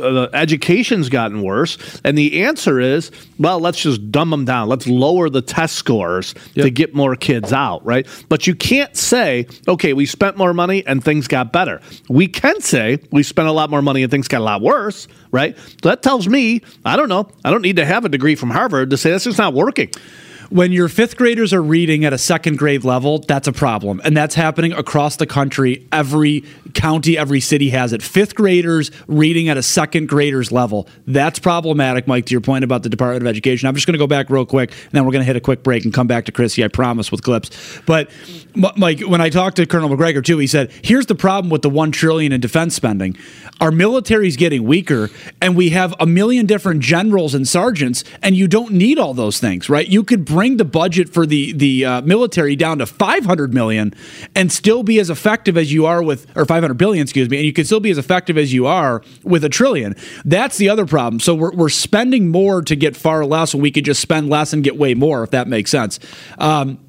Uh, education's gotten worse, and the answer is, well, let's just dumb them down. Let's lower the test scores to get more kids out, right? But you can't say, okay, we spent more money and things got better. We can say we spent a lot more money and things got a lot worse, right? So that tells me, I don't know, I don't need to have a degree from Harvard to say that's just not working. When your fifth graders are reading at a second grade level, that's a problem. And that's happening across the country. Every county, every city has it. Fifth graders reading at a second grader's level. That's problematic, Mike, to your point about the Department of Education. I'm just going to go back real quick, and then we're going to hit a quick break and come back to Chrissy, I promise, with clips. But, Mike, when I talked to Colonel Macgregor, too, he said, here's the problem with the 1 trillion in defense spending. Our military's getting weaker, and we have a million different generals and sergeants, and you don't need all those things, right? You could bring the budget for the the uh, military down to 500 million and still be as effective as you are with or 500 billion, excuse me, and you could still be as effective as you are with a trillion. That's the other problem. So we're we're spending more to get far less, and we could just spend less and get way more, if that makes sense. Um,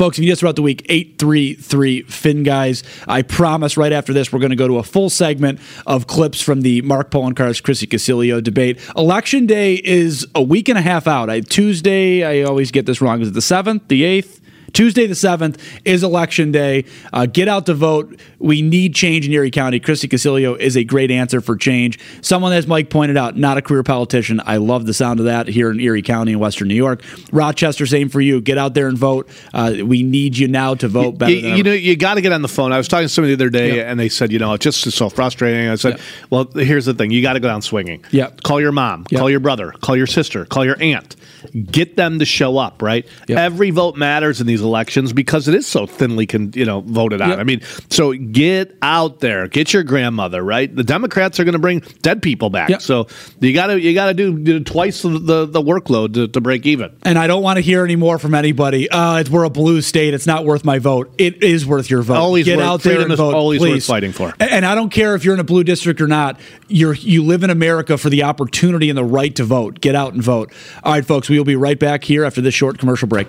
Folks, if you just throughout the week, 833 Fin Guys. I promise right after this, we're going to go to a full segment of clips from the Mark Poloncarz Chrissy Casilio debate. Election day is a week and a half out. I, Tuesday, I always get this wrong. Is it the 7th, the 8th? Tuesday the 7th is election day. Uh, get out to vote. We need change in Erie County. Chrissy Casilio is a great answer for change. Someone, as Mike pointed out, not a career politician. I love the sound of that here in Erie County in Western New York. Rochester, same for you. Get out there and vote. Uh, we need you now to vote better. You, you know, you got to get on the phone. I was talking to somebody the other day, yep. and they said, you know, it's just so frustrating. I said, yep. well, here's the thing: you got to go down swinging. Yeah. Call your mom. Yep. Call your brother. Call your sister. Call your aunt. Get them to show up. Right. Every vote matters in these elections because it is so thinly, con, you know, voted out. I mean, so get out there. Get your grandmother. Right. The Democrats are going to bring dead people back. So you got to you got to do, do, twice the, the, the workload to, to, break even. And I don't want to hear any more from anybody. Uh, it's, we're a blue state. It's not worth my vote. It is worth your vote. Always get worth, out there and vote. Always please. worth fighting for. And, and I don't care if you're in a blue district or not. You're you live in America for the opportunity and the right to vote. Get out and vote. All right, folks. We will be right back here after this short commercial break.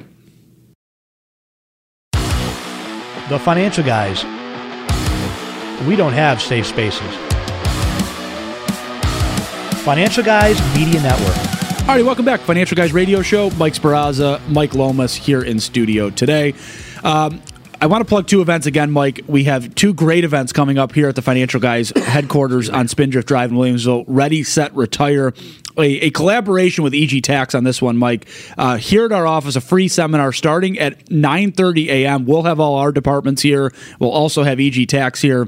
The financial guys. We don't have safe spaces. Financial Guys Media Network. All right, welcome back. Financial Guys Radio Show. Mike Sperrazza, Mike Lomas here in studio today. Um, I want to plug two events again, Mike. We have two great events coming up here at the Financial Guys headquarters on Spindrift Drive in Williamsville. Ready, Set, Retire. A, a collaboration with EG Tax on this one, Mike. Uh, here at our office, a free seminar starting at 9:30 a.m. We'll have all our departments here. We'll also have EG Tax here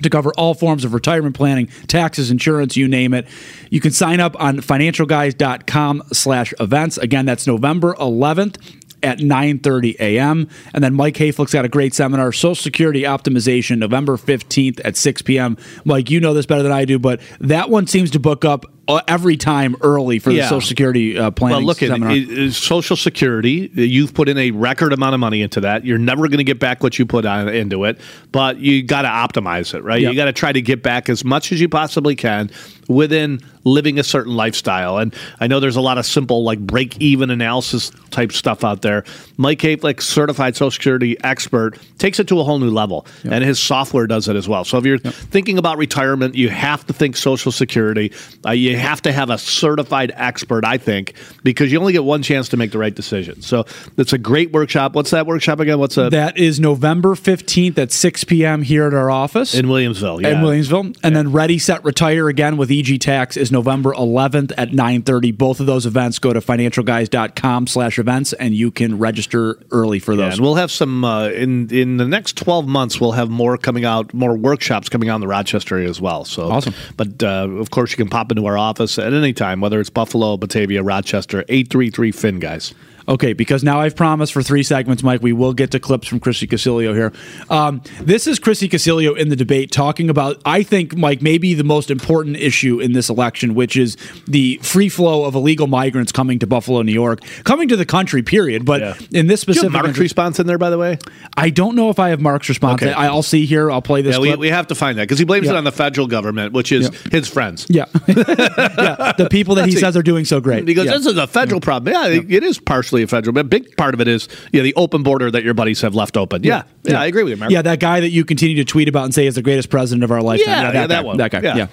to cover all forms of retirement planning, taxes, insurance, you name it. You can sign up on financialguys.com slash events. Again, that's November 11th at 9.30 a.m. And then Mike Hayflick's got a great seminar, Social Security Optimization, November 15th at 6 p.m. Mike, you know this better than I do, but that one seems to book up every time early for the Social Security uh, planning well, look. At, Social Security, you've put in a record amount of money into that. You're never going to get back what you put on, into it, but you got to optimize it, right? Yep. You got to try to get back as much as you possibly can within living a certain lifestyle. And I know there's a lot of simple like break even analysis type stuff out there. Mike Hayflick, certified Social Security expert, takes it to a whole new level, yep. and his software does it as well. So if you're yep. thinking about retirement, you have to think Social Security. Uh, you have to have a certified expert, I think, because you only get one chance to make the right decision. So it's a great workshop. What's that workshop again? What's that? That is November 15th at 6 p.m. here at our office in Williamsville. Yeah. In Williamsville. And yeah. then Ready, Set, Retire again with EG Tax is November 11th at 9.30. Both of those events, go to financialguys.com slash events and you can register early for those. Yeah, and we'll have some, uh, in, in the next 12 months, we'll have more coming out, more workshops coming out in the Rochester area as well. So Awesome. But uh, of course, you can pop into our office office at any time, whether it's Buffalo, Batavia, Rochester, 833 Fin, guys. Okay, because now I've promised for three segments, Mike, we will get to clips from Chrissy Casilio here. Um, this is Chrissy Casilio in the debate talking about, I think, Mike, maybe the most important issue in this election, which is the free flow of illegal migrants coming to Buffalo, New York, coming to the country, period. But yeah. in this specific. Mark's inter- response in there, by the way? I don't know if I have Mark's response. Okay. I, will see here. I'll play this. Yeah, we, we, have to find that because he blames yeah. it on the federal government, which is his friends. Yeah. yeah. The people that That's he says are doing so great. Because this is a federal problem. Yeah, it is partially a federal, but big part of it is you know, the open border that your buddies have left open. Yeah, yeah, yeah I agree with you, Mark. Yeah, that guy that you continue to tweet about and say is the greatest president of our lifetime. Yeah, yeah, that, that one. That guy. Yeah.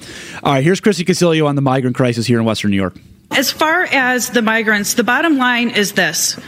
All right, here's Chrissy Casilio on the migrant crisis here in Western New York. As far as the migrants, the bottom line is this.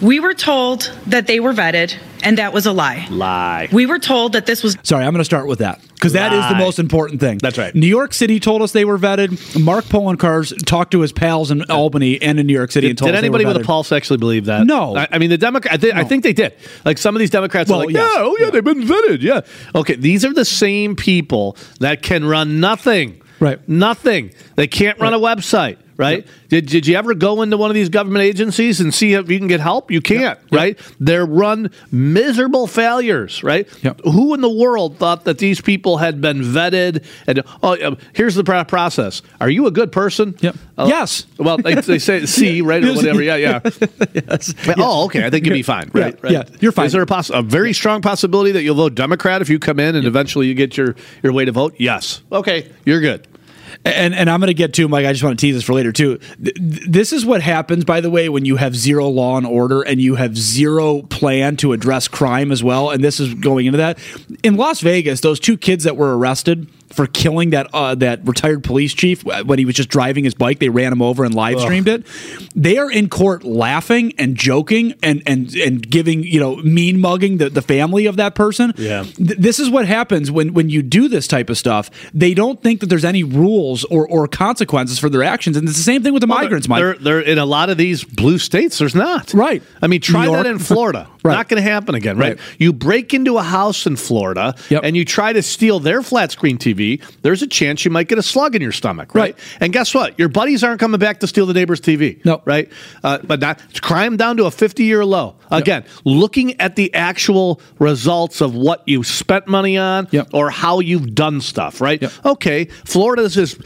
We were told that they were vetted, and that was a lie. Lie. We were told that this was. Sorry, I'm going to start with that because that is the most important thing. That's right. New York City told us they were vetted. Mark Poloncarz talked to his pals in Albany and in New York City and Did, told did us they anybody were with a pulse actually believe that? No. I, I mean, the Democrat. I, thi- I think they did. Like some of these Democrats Well, are like, yes. yeah, oh yeah, they've been vetted. Yeah. Okay, these are the same people that can run nothing. Right. Nothing. They can't run a website. Right? Did, did you ever go into one of these government agencies and see if you can get help? You can't, right? They're run miserable failures, right? Who in the world thought that these people had been vetted? And oh, uh, here's the process: Are you a good person? Yep. yes. Well, they, they say C, right, or whatever. Yeah, yeah. yes. Oh, okay. I think you'd be fine. Yeah, Right. right. yeah, you're fine. Is there a, poss- a very strong possibility that you'll vote Democrat if you come in and eventually you get your, your way to vote? Yes. Okay. You're good. And and I'm going to get to Mike. I just want to tease this for later too. Th- This is what happens, by the way, when you have zero law and order and you have zero plan to address crime as well. And this is going into that in Las Vegas. Those two kids that were arrested for killing that uh, that retired police chief when he was just driving his bike, they ran him over and live streamed it. They are in court laughing and joking and and and giving you know mean mugging the, the family of that person. Yeah. Th- this is what happens when when you do this type of stuff. They don't think that there's any rules or, or consequences for their actions, and it's the same thing with the migrants, Mike. They're, they're in a lot of these blue states. There's not. Right. I mean, try New that in Florida. Right. Not going to happen again, right? Right. You break into a house in Florida and you try to steal their flat screen TV. There's a chance you might get a slug in your stomach, right? And guess what? Your buddies aren't coming back to steal the neighbor's TV. No. Right. Uh, but not crime down to a 50 year low. Again, looking at the actual results of what you spent money on or how you've done stuff, right? Okay, Florida's this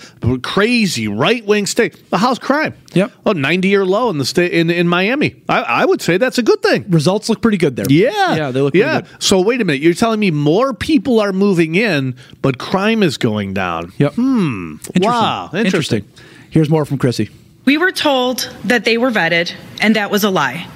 crazy right wing state. The house crime. Yep. Oh, 90 year low in the state in, in Miami. I, I would say that's a good thing. Results look pretty good there. Yeah. Yeah, they look pretty Yeah. good. So wait a minute. You're telling me more people are moving in, but crime is going down. Yep. Hmm. Wow. Interesting. Here's more from Chrissy. We were told that they were vetted, and that was a lie.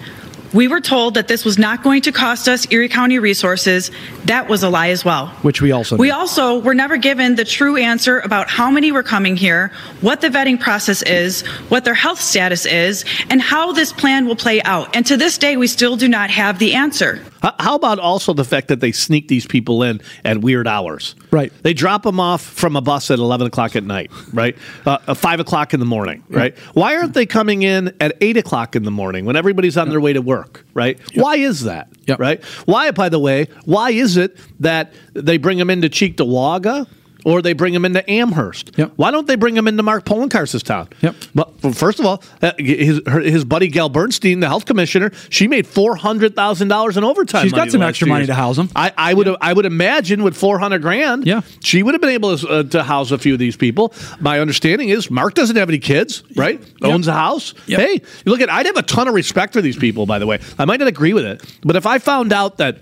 We were told that this was not going to cost us Erie County resources. That was a lie as well. Which we also We also were never given the true answer about how many were coming here, what the vetting process is, what their health status is, and how this plan will play out. And to this day, we still do not have the answer. How about also the fact that they sneak these people in at weird hours? Right. They drop them off from a bus at 11 o'clock at night, right? Uh, uh, 5 o'clock in the morning, right? Why aren't they coming in at 8 o'clock in the morning when everybody's on their way to work, right? Why is that, right? Why, by the way, why is it that they bring them into Cheektowaga? Or they bring him into Amherst. Why don't they bring him into Mark Poloncarz' town? Yep. But well, first of all, uh, his her, his buddy Gale Burstein, the health commissioner, she made four hundred thousand dollars in overtime. She's got some extra money to house 'em. I, I would I would imagine with four hundred grand, yeah, she would have been able to, uh, to house a few of these people. My understanding is Mark doesn't have any kids, right? Owns a house. Hey, you look at I'd have a ton of respect for these people. By the way, I might not agree with it, but if I found out that.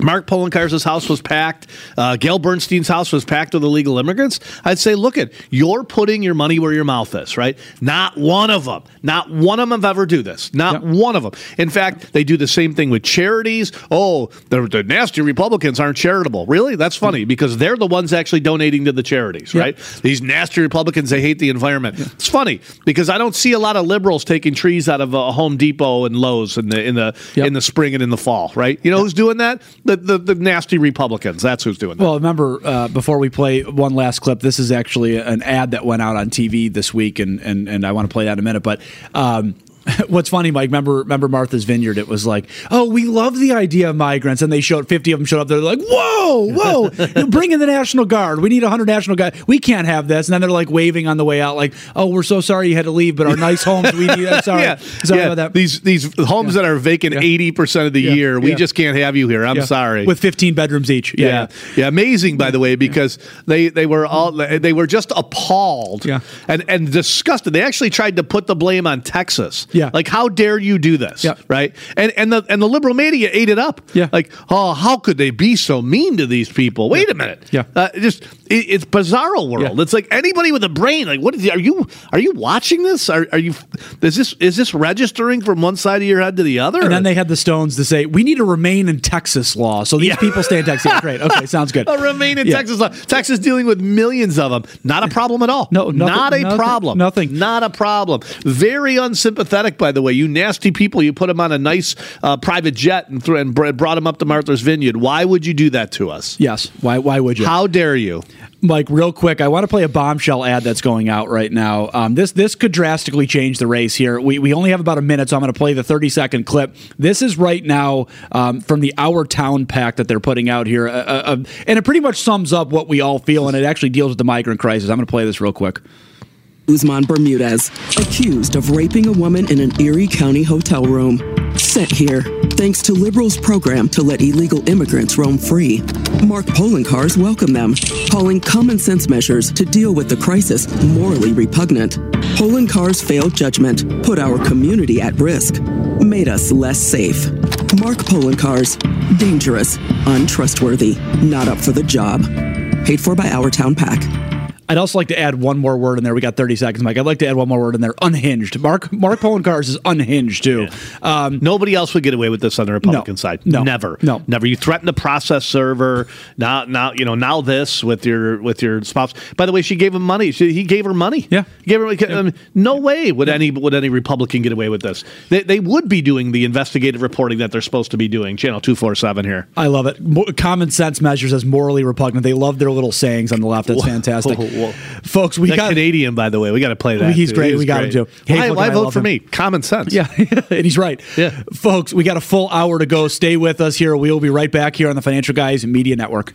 Mark Poloncarz' house was packed. Uh, Gale Burstein's house was packed with illegal immigrants. I'd say, look at you're putting your money where your mouth is, right? Not one of them, not one of them ever do this. Not one of them. In fact, they do the same thing with charities. Oh, the, the nasty Republicans aren't charitable. Really? That's funny because they're the ones actually donating to the charities, right? These nasty Republicans, they hate the environment. It's funny because I don't see a lot of liberals taking trees out of uh, Home Depot and Lowe's in the in the in the spring and in the fall, right? You know who's doing that? The, the the nasty Republicans. That's who's doing that. Well, remember uh, before we play one last clip, this is actually an ad that went out on TV this week, and and, and I want to play that in a minute. But um, what's funny, Mike? Remember remember Martha's Vineyard? It was like, oh, we love the idea of migrants, and they showed fifty of them showed up. They're like, whoa, whoa, bring in the National Guard. We need hundred National Guard. We can't have this. And then they're like waving on the way out, like, oh, we're so sorry you had to leave, but our nice homes, we need. I'm sorry, yeah, sorry yeah. about that. These these homes that are vacant eighty percent of the Yeah. year, we Yeah. just can't have you here. I'm Yeah. sorry. With fifteen bedrooms each. Yeah, yeah, yeah, Amazing, by the way, because they they were all they were just appalled, yeah. and and disgusted. They actually tried to put the blame on Texas. Yeah. like how dare you do this? Yeah. right. And and the and the liberal media ate it up. Yeah, like oh, how could they be so mean to these people? Wait a minute. Yeah. uh, just it, it's bizarro world. It's like anybody with a brain. Like, what is? Are you are you watching this? Are, are you? Is this is this registering from one side of your head to the other? And then they had the stones to say we need to remain in Texas law. So these people stay in Texas. Yeah, great. Okay, sounds good. A remain in Yeah. Texas law. Texas dealing with millions of them. Not a problem at all. No, nothing- not a nothing- problem. nothing. Not a problem. Very unsympathetic, by the way. You nasty people. You put them on a nice uh, private jet and, threw, and brought them up to Martha's Vineyard. Why would you do that to us? Yes. Why? Why would you? How dare you? Mike, real quick, I want to play a bombshell ad that's going out right now. Um, this this could drastically change the race here. We, we only have about a minute, so I'm going to play the 30 second clip. This is right now um, from the Our Town pack that they're putting out here, uh, uh, uh, and it pretty much sums up what we all feel, and it actually deals with the migrant crisis. I'm going to play this real quick. Guzman Bermudez, accused of raping a woman in an Erie County hotel room. Sent here thanks to Liberals' program to let illegal immigrants roam free. Mark Poloncarz welcomed them, calling common sense measures to deal with the crisis morally repugnant. Poloncarz' failed judgment put our community at risk, made us less safe. Mark Poloncarz, dangerous, untrustworthy, not up for the job. Paid for by Our Town PAC. I'd also like to add one more word in there. We got 30 seconds, Mike. I'd like to add one more word in there. Unhinged. Mark Mark Poloncarz is unhinged too. Um, Nobody else would get away with this on the Republican No. side. No. never, No. never. You threaten the process server. Now, now, you know, now this with your with your spouse. By the way, she gave him money. She, he gave her money. Yeah, he gave her. I mean, no way would any would any Republican get away with this. They, they would be doing the investigative reporting that they're supposed to be doing. Channel two four seven here. I love it. Mo- common sense measures as morally repugnant. They love their little sayings on the left. That's fantastic. whoa. Folks, we That got Canadian, by the way. We got to play that. He's too. great. He We got him, great. too. Hey, why why vote for him. me? Common sense. Yeah, and he's right. Yeah. Folks, we got a full hour to go. Stay with us here. We will be right back here on the Financial Guys Media Network.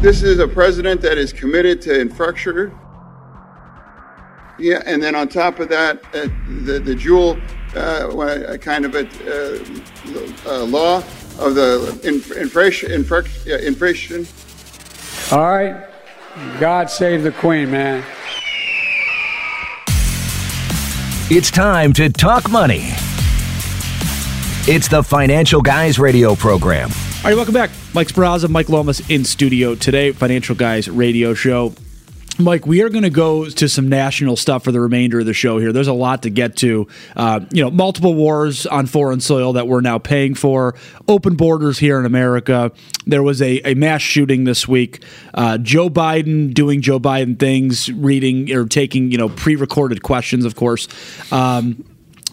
This is a president that is committed to infrastructure. Yeah, and then on top of that, uh, the the dual uh, uh, kind of a uh, uh, law of the in, inflation, infra, yeah, inflation. All right. God save the Queen, man. It's time to talk money. It's the Financial Guys radio program. All right, welcome back. Mike Sperrazza, Mike Lomas in studio today, Financial Guys radio show. Mike, we are going to go to some national stuff for the remainder of the show here. There's a lot to get to. Uh, you know, multiple wars on foreign soil that we're now paying for, open borders here in America. There was a, a mass shooting this week. Uh, Joe Biden doing Joe Biden things, reading or taking, you know, pre recorded questions, of course. Um,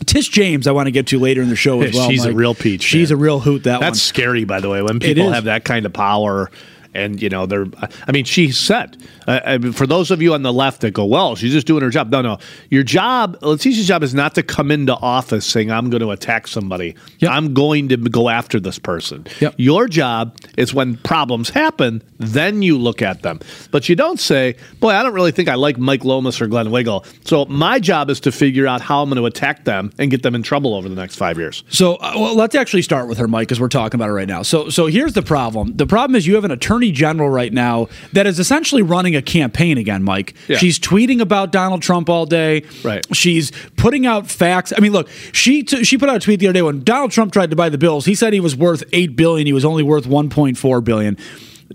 Tish James, I want to get to later in the show as well. She's a real peach. She's man. a real hoot. That That's one. scary, by the way. When people have that kind of power, and you know, they're. I mean, she said. Uh, I mean, for those of you on the left that go, "Well, she's just doing her job." No, no. Your job, Letitia's job, is not to come into office saying, "I'm going to attack somebody. I'm going to go after this person." Your job is when problems happen, then you look at them. But you don't say, "Boy, I don't really think I like Mike Lomas or Glenn Wiggle." So my job is to figure out how I'm going to attack them and get them in trouble over the next five years. So, uh, well, let's actually start with her, Mike, because we're talking about it right now. So, so here's the problem. The problem is you have an attorney general right now that is essentially running a campaign again, Mike. Yeah. She's tweeting about Donald Trump all day. Right. She's putting out facts. I mean, look, she t- she put out a tweet the other day when Donald Trump tried to buy the bills. He said he was worth eight billion. He was only worth one point four billion.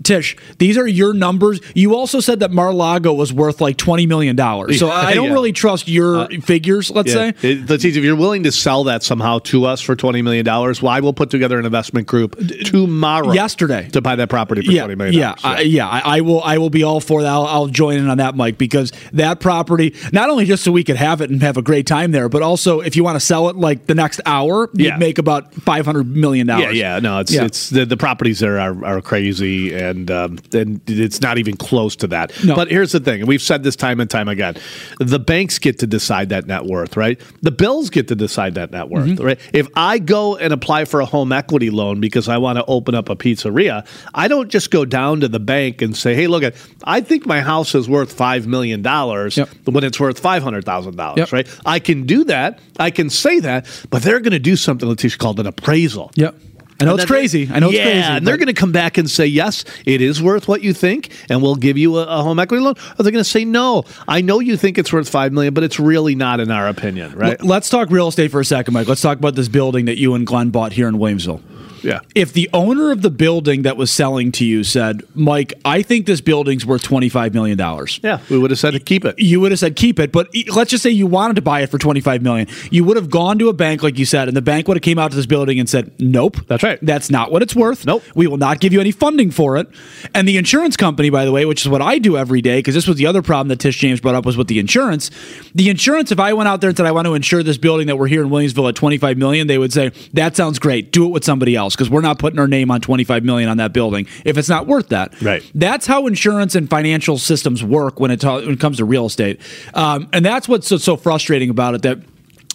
Tish, these are your numbers. You also said that Mar-Lago was worth like twenty million dollars. So I don't Yeah. Uh, really trust your figures. Let's Yeah. say. It- let's see, if you're willing to sell that somehow to us for $20 million, well, I will put together an investment group tomorrow. Yesterday. To buy that property for yeah, $20 million. Yeah, I, yeah, I, I will. I will be all for that. I'll, I'll join in on that, Mike, because that property not only just so we could have it and have a great time there, but also if you want to sell it like the next hour, you'd make about five hundred million Yeah, dollars. yeah, yeah. no, it's Yeah. it's the, the properties there are, are crazy, and um, and it's not even close to that. No. But here's the thing, and we've said this time and time again: the banks get to decide that net worth, right? The bills get to decide that net worth, Mm-hmm. right? If I go and apply for a home equity loan because I want to open up a pizzeria, I don't just go down to the bank and say, "Hey, look at, I think my house is worth five million dollars when it's worth five hundred thousand dollars." Right? I can do that. I can say that, but they're going to do something, Letitia, called an appraisal. Yep. I know it's crazy. I know it's yeah, crazy. and they're going to come back and say, yes, it is worth what you think, and we'll give you a, a home equity loan. Or they're going to say, no, I know you think it's worth five million, but it's really not in our opinion, right? Let's talk real estate for a second, Mike. Let's talk about this building that you and Glenn bought here in Williamsville. Yeah. If the owner of the building that was selling to you said, Mike, I think this building's worth $25 million. Yeah, we would have said to keep it. You would have said keep it, but let's just say you wanted to buy it for 25 million. You would have gone to a bank, like you said, and the bank would have came out to this building and said, nope. That's right. That's not what it's worth. Nope. We will not give you any funding for it. And the insurance company, by the way, which is what I do every day, because this was the other problem that Tish James brought up was with the insurance. The insurance, if I went out there and said I want to insure this building that we're here in Williamsville at $25 million, they would say, That sounds great. Do it with somebody else, because we're not putting our name on 25 million on that building if it's not worth that. Right. That's how insurance and financial systems work when it, ta- when it comes to real estate. Um, and that's what's so, so frustrating about it that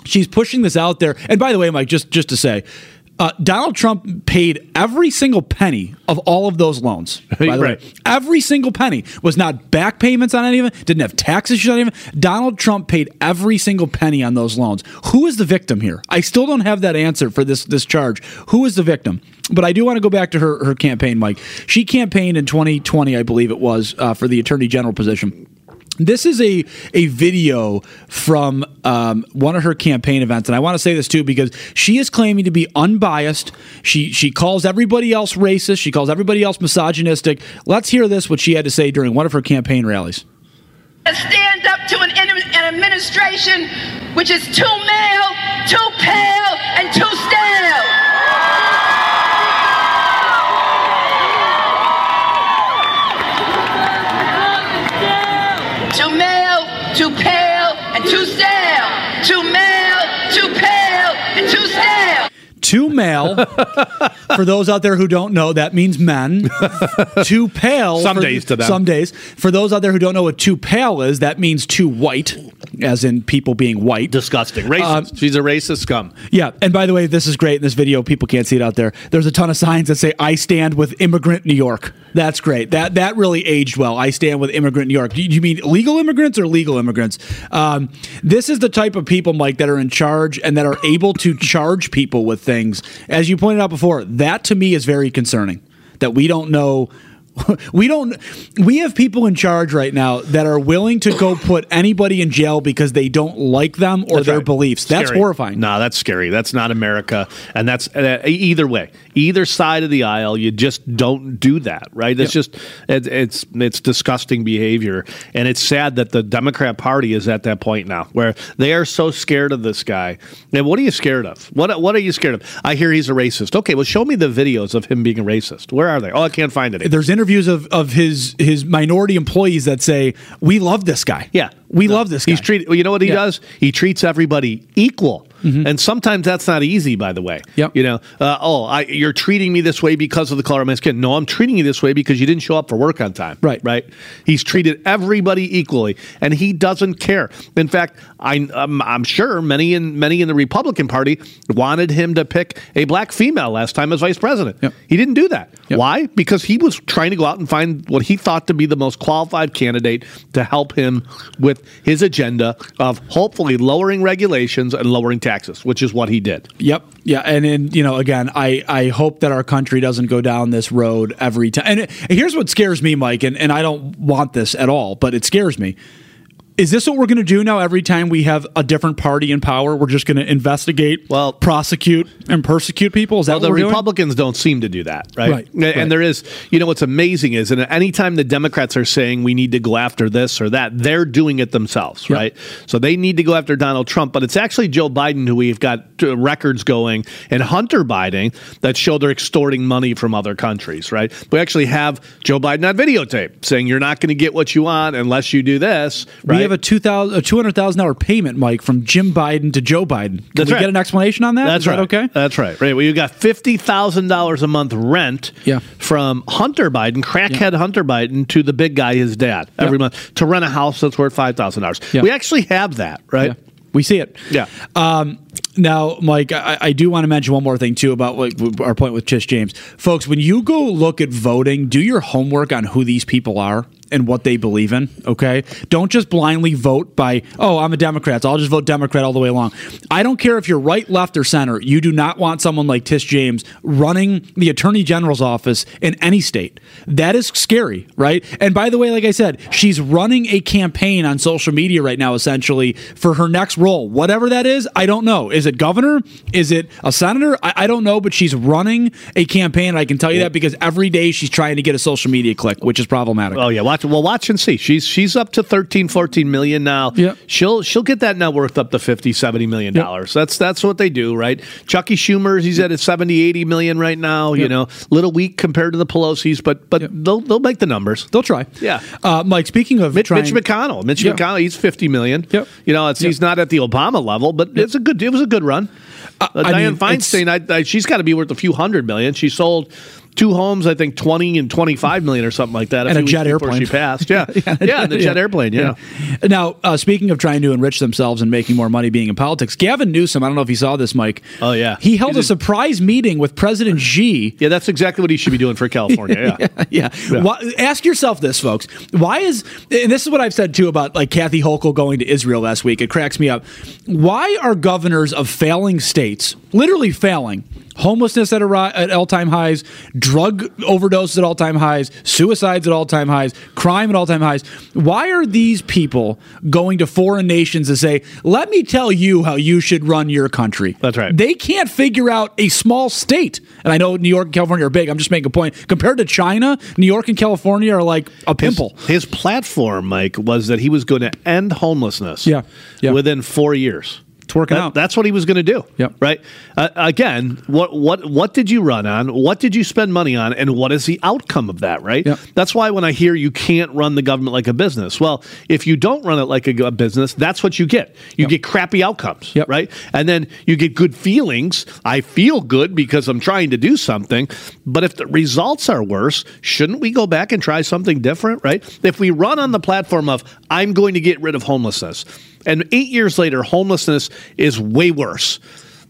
she's pushing this out there. And by the way, Mike, just just to say, uh, Donald Trump paid every single penny of all of those loans. By the Right. way, every single penny was not back payments on any of it. Didn't have tax issues on any of it. Donald Trump paid every single penny on those loans. Who is the victim here? I still don't have that answer for this this charge. Who is the victim? But I do want to go back to her her campaign, Mike. She campaigned in 2020, I believe it was, uh, for the attorney general position. This is a a video from um, one of her campaign events, and I want to say this too because she is claiming to be unbiased. She she calls everybody else racist. She calls everybody else misogynistic. Let's hear this what she had to say during one of her campaign rallies. stand up to an, an administration which is too male, too pale, and too stale. Too male, too pale, and too stale. Too male, too pale, and too stale. Too male. for those out there who don't know, that means men. too pale. Some for- days to them. Some days. For those out there who don't know what too pale is, that means too white, as in people being white. Disgusting. Racist. Um, She's a racist scum. Yeah, and by the way, this is great in this video. People can't see it out there. There's a ton of signs that say "I stand with immigrant New York." That's great. That that really aged well. I stand with immigrant New York. Do you mean legal immigrants or legal immigrants? Um, this is the type of people, Mike, that are in charge and that are able to charge people with things. As you pointed out before, that to me is very concerning. That we don't know. We don't. We have people in charge right now that are willing to go put anybody in jail because they don't like them or That's their right. beliefs. That's Scary. horrifying. No, that's scary. That's not America, and that's uh, either way, either side of the aisle. You just don't do that, right? It's just it, it's it's disgusting behavior, and it's sad that the Democrat Party is at that point now where they are so scared of this guy. And what are you scared of? What what are you scared of? I hear he's a racist. Okay, well, show me the videos of him being a racist. Where are they? Oh, I can't find it. There's interviews of, of his his minority employees that say we love this guy. Yeah, we love this guy. He's treated. Well, you know what he Yeah. does? He treats everybody equal, and sometimes that's not easy. By the way, Yep. You know, uh, oh, I, you're treating me this way because of the color of my skin. No, I'm treating you this way because you didn't show up for work on time. Right. Right. He's treated everybody equally, and he doesn't care. In fact, I, I'm, I'm sure many in many in the Republican Party wanted him to pick a black female last time as vice president. He didn't do that. Why? Because he was trying to go out and find what he thought to be the most qualified candidate to help him with his agenda of hopefully lowering regulations and lowering taxes, which is what he did. Yep. Yeah, and then you know, again, I I hope that our country doesn't go down this road every time. And, and here's what scares me, Mike, and, and I don't want this at all, but it scares me. Is this what we're going to do now? Every time we have a different party in power, we're just going to investigate, well, prosecute, and persecute people. Is that Well, what the we're doing? Republicans don't seem to do that, right? Right, And, right. and there is, you know, what's amazing is, and anytime the Democrats are saying we need to go after this or that, they're doing it themselves, right? So they need to go after Donald Trump, but it's actually Joe Biden who we've got uh, records going, and Hunter Biden that show they're extorting money from other countries, right? We actually have Joe Biden on videotape saying you're not going to get what you want unless you do this, right? We have have a two thousand a two hundred thousand dollar payment, Mike, from Jim Biden to Joe Biden. Can That's we right. get an explanation on that? That's Is that right. okay. That's right. Right. Well, you got fifty thousand dollars a month rent. Yeah. From Hunter Biden, crackhead Hunter Biden, to the big guy, his dad, every month to rent a house that's worth five thousand dollars. Yeah. We actually have that, right? Yeah. We see it. Yeah. Um, now, Mike, I, I do want to mention one more thing too about like our point with Tish James, folks. When you go look at voting, do your homework on who these people are and what they believe in. Okay, don't just blindly vote by oh I'm a Democrat, so I'll just vote Democrat all the way along. I don't care if you're right, left, or center. You do not want someone like Tish James running the Attorney General's office in any state. That is scary, right? And by the way, like I said, she's running a campaign on social media right now, essentially for her next role, whatever that is. I don't know. Is it governor? Is it a senator? I, I don't know, but she's running a campaign. And I can tell you that because every day she's trying to get a social media click, which is problematic. Oh yeah, watch. Well, watch and see. She's she's up to 13, 14 million now. Yeah. She'll she'll get that net worth up to 50, 70 million Yep. dollars. That's that's what they do, right? Chucky Schumer's he's at a 70, 80 million right now. You Yep. know, little weak compared to the Pelosi's, but but they'll they'll make the numbers. They'll try. Yeah. Uh, Mike, speaking of Mitch, trying, Mitch McConnell. Mitch. McConnell. He's fifty million. Yep. You know, it's, he's not at the Obama level, but it's a good. It was a good run. Uh, I Diane mean, Feinstein. I, I, she's got to be worth a few hundred million. She sold two homes, I think twenty and twenty five million or something like that. And a jet airplane. She passed. Yeah. yeah. and the jet airplane. Yeah. Now, uh, speaking of trying to enrich themselves and making more money being in politics, Gavin Newsom, I don't know if you saw this, Mike. Oh yeah. He held a surprise meeting with President Xi. Yeah, that's exactly what he should be doing for California. Yeah. yeah. Why, ask yourself this, folks. Why is and this is what I've said too about like Kathy Hochul going to Israel last week. It cracks me up. Why are governors of failing states, literally failing, homelessness at, a, ri- at all-time highs, drug overdoses at all-time highs, suicides at all-time highs, crime at all-time highs? Why are these people going to foreign nations to say, "Let me tell you how you should run your country"? That's right. They can't figure out a small state. And I know New York and California are big. I'm just making a point. Compared to China, New York and California are like a pimple. His, his platform, Mike, was that he was going to end homelessness. Yeah. Yeah. Within four years. It's working That- out. That's what he was going to do. Yep. Right. Uh, again, what what what did you run on? What did you spend money on? And what is the outcome of that? Right. Yep. That's why when I hear you can't run the government like a business, well, if you don't run it like a, a business, that's what you get. You get crappy outcomes. Yep. Right. And then you get good feelings. I feel good because I'm trying to do something. But if the results are worse, shouldn't we go back and try something different? Right. If we run on the platform of I'm going to get rid of homelessness. And eight years later, homelessness is way worse.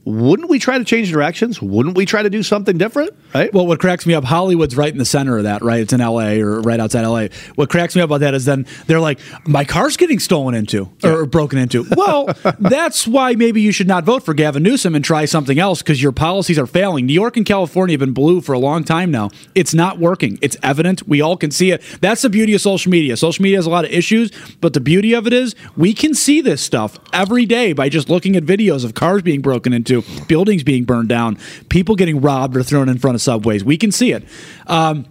Wouldn't we try to change directions? Wouldn't we try to do something different? Right? Well, what cracks me up, Hollywood's right in the center of that, right? It's in LA or right outside LA. What cracks me up about that is then they're like, my car's getting stolen into or broken into. Well, that's why maybe you should not vote for Gavin Newsom and try something else because your policies are failing. New York and California have been blue for a long time now. It's not working. It's evident. We all can see it. That's the beauty of social media. Social media has a lot of issues, but the beauty of it is we can see this stuff every day by just looking at videos of cars being broken into, buildings being burned down, people getting robbed or thrown in front of subways. We can see it. Um,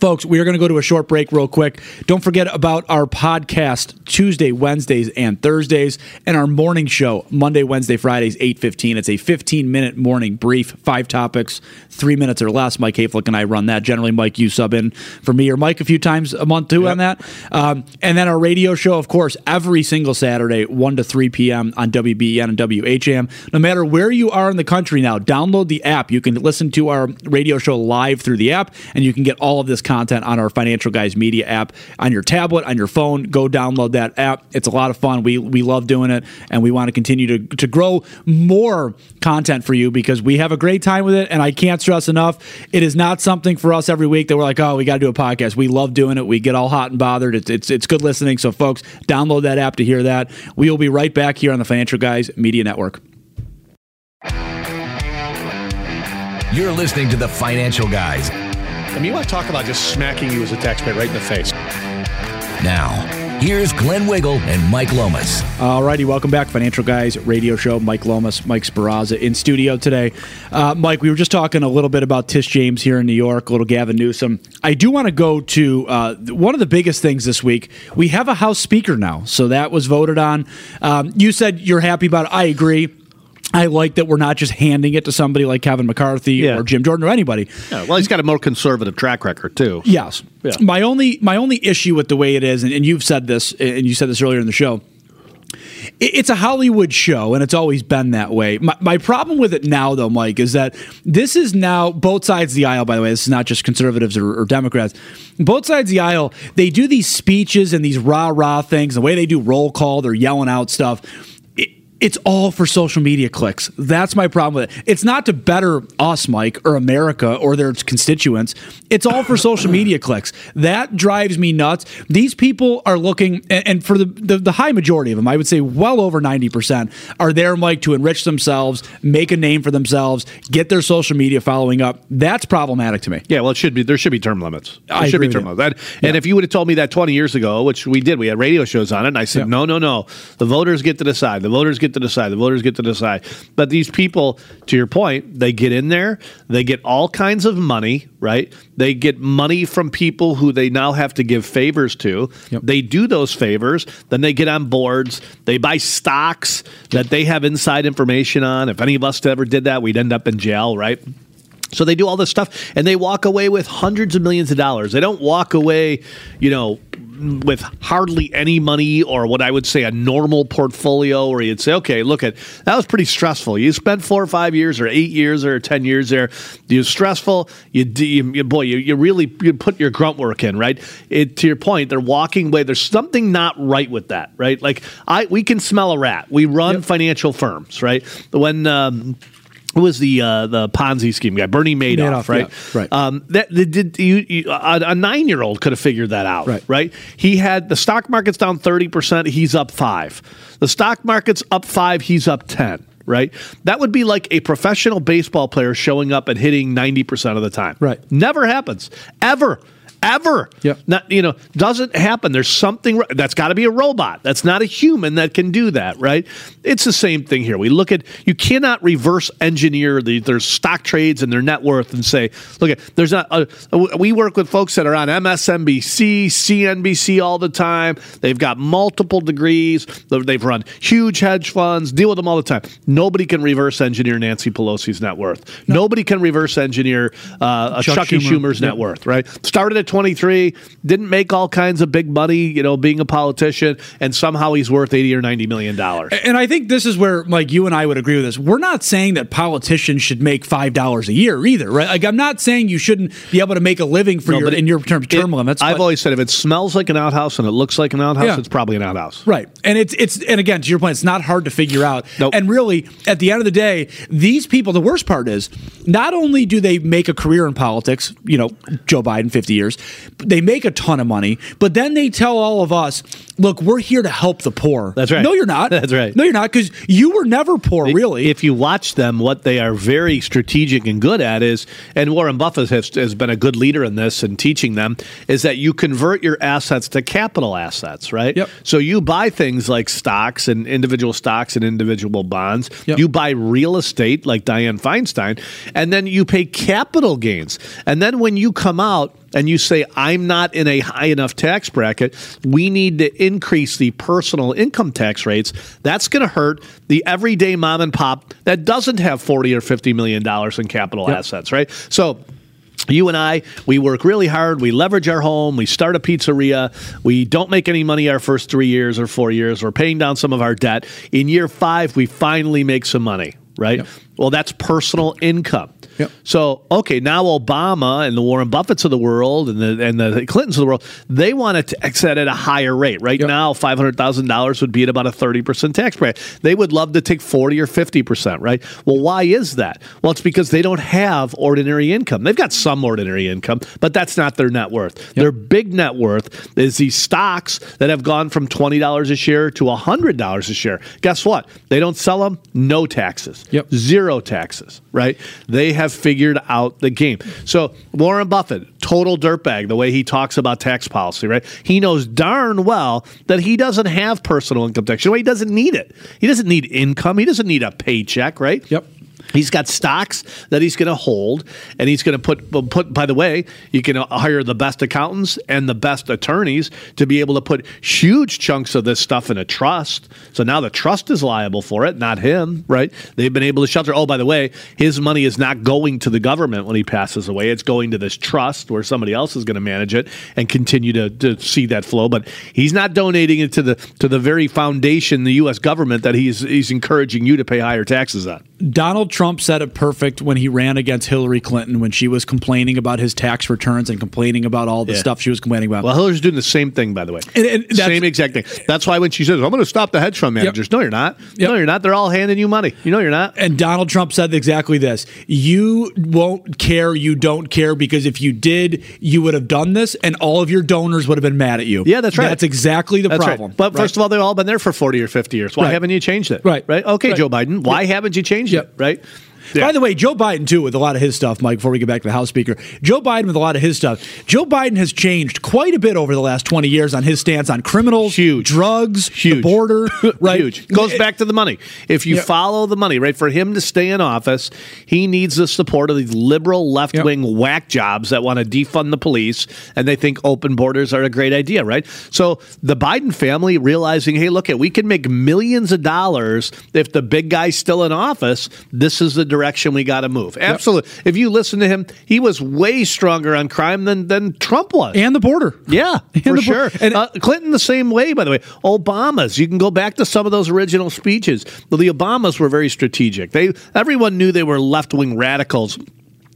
Folks, we are going to go to a short break real quick. Don't forget about our podcast Tuesday, Wednesdays, and Thursdays, and our morning show Monday, Wednesday, Fridays, 8.15. It's a 15-minute morning brief, five topics, three minutes or less. Mike Hayflick and I run that. Generally, Mike, you sub in for me or Mike a few times a month too on that. Um, and then our radio show, of course, every single Saturday, 1 to 3 p.m. on WBEN and WHAM. No matter where you are in the country now, download the app. You can listen to our radio show live through the app, and you can get all of this content on our Financial Guys Media app on your tablet, on your phone. Go download that app. It's a lot of fun. We we love doing it, and we want to continue to to grow more content for you because we have a great time with it. And I can't stress enough, it is not something for us every week that we're like, oh, we got to do a podcast. We love doing it. We get all hot and bothered. It's it's it's good listening. So folks, download that app to hear that. We will be right back here on the Financial Guys Media Network. You're listening to the Financial Guys. I mean, you want to talk about just smacking you as a taxpayer right in the face. Now, here's Glenn Wiggle and Mike Lomas. All righty, welcome back, Financial Guys Radio Show. Mike Lomas, Mike Sperrazza in studio today. Uh, Mike, we were just talking a little bit about Tish James here in New York, a little Gavin Newsom. I do want to go to uh, one of the biggest things this week. We have a House Speaker now, so that was voted on. Um, you said you're happy about it. I agree. I like that we're not just handing it to somebody like Kevin McCarthy or Jim Jordan or anybody. Yeah, well, he's got a more conservative track record too. Yes. Yeah. My only my only issue with the way it is, and, and you've said this, and you said this earlier in the show. It's a Hollywood show, and it's always been that way. My, my problem with it now, though, Mike, is that this is now both sides of the aisle. By the way, this is not just conservatives or, or Democrats. Both sides of the aisle, they do these speeches and these rah rah things. The way they do roll call, they're yelling out stuff. It- it's all for social media clicks. That's my problem with it. It's not to better us, Mike, or America or their constituents. It's all for social media clicks. That drives me nuts. These people are looking, and, for the, the the high majority of them, I would say well over ninety percent, are there, Mike, to enrich themselves, make a name for themselves, get their social media following up. That's problematic to me. Yeah, well, it should be. There should be term limits. There I should be term limits. That, And if you would have told me that 20 years ago, which we did, we had radio shows on it, and I said, no, no, no. The voters get to decide. The voters get to decide. The voters get to decide. But these people, to your point, they get in there, they get all kinds of money, right? They get money from people who they now have to give favors to. They do those favors, then they get on boards, they buy stocks that they have inside information on. If any of us ever did that, we'd end up in jail, right? So they do all this stuff and they walk away with hundreds of millions of dollars. They don't walk away, you know, with hardly any money or what I would say a normal portfolio where you'd say, okay, look at that was pretty stressful. You spent four or five years or eight years or 10 years there. You stressful. You, you, boy, you, you really you put your grunt work in, right? It, to your point, they're walking away. There's something not right with that, right? Like I, we can smell a rat. We run financial firms, right? When, um, was the uh, the Ponzi scheme guy? Bernie Madoff, Madoff, right? yeah, right. Um, that, that did you, you a, a nine year old could have figured that out, right. Right? He had the stock market's down thirty percent. He's up five. The stock market's up five. He's up ten. Right? That would be like a professional baseball player showing up and hitting ninety percent of the time. Right? Never happens ever. Ever. Not you know, doesn't happen. There's something that's got to be a robot. That's not a human that can do that, right? It's the same thing here. We look at you cannot reverse engineer the, their stock trades and their net worth and say, look at there's not. A, we work with folks that are on MSNBC, CNBC all the time. They've got multiple degrees. They've run huge hedge funds. Deal with them all the time. Nobody can reverse engineer Nancy Pelosi's net worth. Nobody can reverse engineer uh, Chuck Chucky Schumer. Schumer's net worth. Right? Started at 23, didn't make all kinds of big money. You know, being a politician, and somehow he's worth 80 or 90 million dollars. And I think this is where, like, you and I would agree with this. We're not saying that politicians should make five dollars a year either, right? Like, I'm not saying you shouldn't be able to make a living for No, your it- in your term term limits. I've but- always said if it smells like an outhouse and it looks like an outhouse, Yeah. it's probably an outhouse. Right. And it's it's and again to your point, it's not hard to figure out. And really, at the end of the day, these people, the worst part is not only do they make a career in politics, you know, Joe Biden, 50 years, they make a ton of money, but then they tell all of us, look, we're here to help the poor. That's right. No, you're not. That's right. No, you're not, because you were never poor, really. If you watch them, what they are very strategic and good at is, and Warren Buffett has, has been a good leader in this and teaching them, is that you convert your assets to capital assets, right? Yep. So you buy things like stocks and individual stocks and individual bonds. You buy real estate like Dianne Feinstein, and then you pay capital gains. And then when you come out, and you say, I'm not in a high enough tax bracket, we need to increase the personal income tax rates. That's going to hurt the everyday mom and pop that doesn't have 40 or 50 million dollars in capital assets, right? So you and I, we work really hard. We leverage our home. We start a pizzeria. We don't make any money our first three years or four years. We're paying down some of our debt. In year five, we finally make some money, right? Well, that's personal income. So, okay, now Obama and the Warren Buffetts of the world and the and the Clintons of the world, they want to tax that at a higher rate. Right now, five hundred thousand dollars would be at about a thirty percent tax rate. They would love to take forty or fifty percent. Right? Well, why is that? Well, it's because they don't have ordinary income. They've got some ordinary income, but that's not their net worth. Their big net worth is these stocks that have gone from twenty dollars a share to hundred dollars a share. Guess what? They don't sell them. No taxes. Yep. Zero taxes. Right? They have figured out the game. So Warren Buffett, total dirtbag, the way he talks about tax policy, right? He knows darn well that he doesn't have personal income tax. You know, he doesn't need it. He doesn't need income. He doesn't need a paycheck, right? Yep. He's got stocks that he's going to hold, and he's going to put put. By the way, you can hire the best accountants and the best attorneys to be able to put huge chunks of this stuff in a trust. So now the trust is liable for it, not him. Right? They've been able to shelter. Oh, by the way, his money is not going to the government when he passes away. It's going to this trust where somebody else is going to manage it and continue to, to see that flow. But he's not donating it to the to the very foundation, the U.S. government that he's he's encouraging you to pay higher taxes on. Donald Trump said it perfect when he ran against Hillary Clinton when she was complaining about his tax returns and complaining about all the Yeah. stuff she was complaining about. Well, Hillary's doing the same thing, by the way. And- and same exact thing. That's why when she says, "I'm going to stop the hedge fund managers," no, you're not. No, you're not. They're all handing you money. You know, you're not. And Donald Trump said exactly this. You won't care, you don't care, because if you did, you would have done this, and all of your donors would have been mad at you. Yeah, that's right. That's exactly the That's right. problem. But first of all, they've all been there for 40 or 50 years. Why Right. haven't you changed it? Right. Right. Okay, Right. Joe Biden. Why haven't you changed it? Right. By the way, Joe Biden too, with a lot of his stuff, Mike. Before we get back to the House Speaker, Joe Biden with a lot of his stuff. Joe Biden has changed quite a bit over the last twenty years on his stance on criminals, huge drugs, the border. Right, Huge. Goes back to the money. If you Yeah. follow the money, right, for him to stay in office, he needs the support of these liberal left wing whack jobs that want to defund the police and they think open borders are a great idea, right? So the Biden family realizing, hey, look, at we can make millions of dollars if the big guy's still in office. This is the direction we got to move. Absolutely. If you listen to him, he was way stronger on crime than than Trump was, and the border. Yeah, for the sure. And uh, Clinton the same way, by the way. Obama's. You can go back to some of those original speeches. The Obamas were very strategic. They everyone knew they were left wing radicals.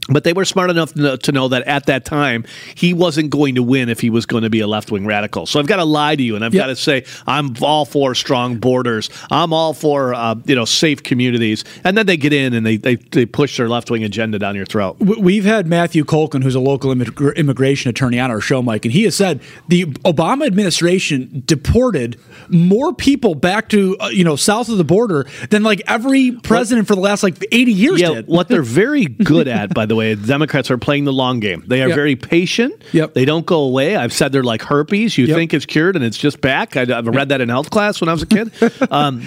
But they were smart enough to know, that at that time he wasn't going to win if he was going to be a left wing radical. So I've got to lie to you, and I've got to say I'm all for strong borders. I'm all for uh, you know safe communities. And then they get in and they they, they push their left wing agenda down your throat. We've had Matthew Kolken, who's a local immig- immigration attorney, on our show, Mike, and he has said the Obama administration deported more people back to uh, you know south of the border than like every president for the last like eighty years yeah, did. what they're very good at, by the way, Democrats are playing the long game. They are Yep. very patient. Yep. They don't go away. I've said they're like herpes. You think it's cured and it's just back. I, I've read that in health class when I was a kid. um,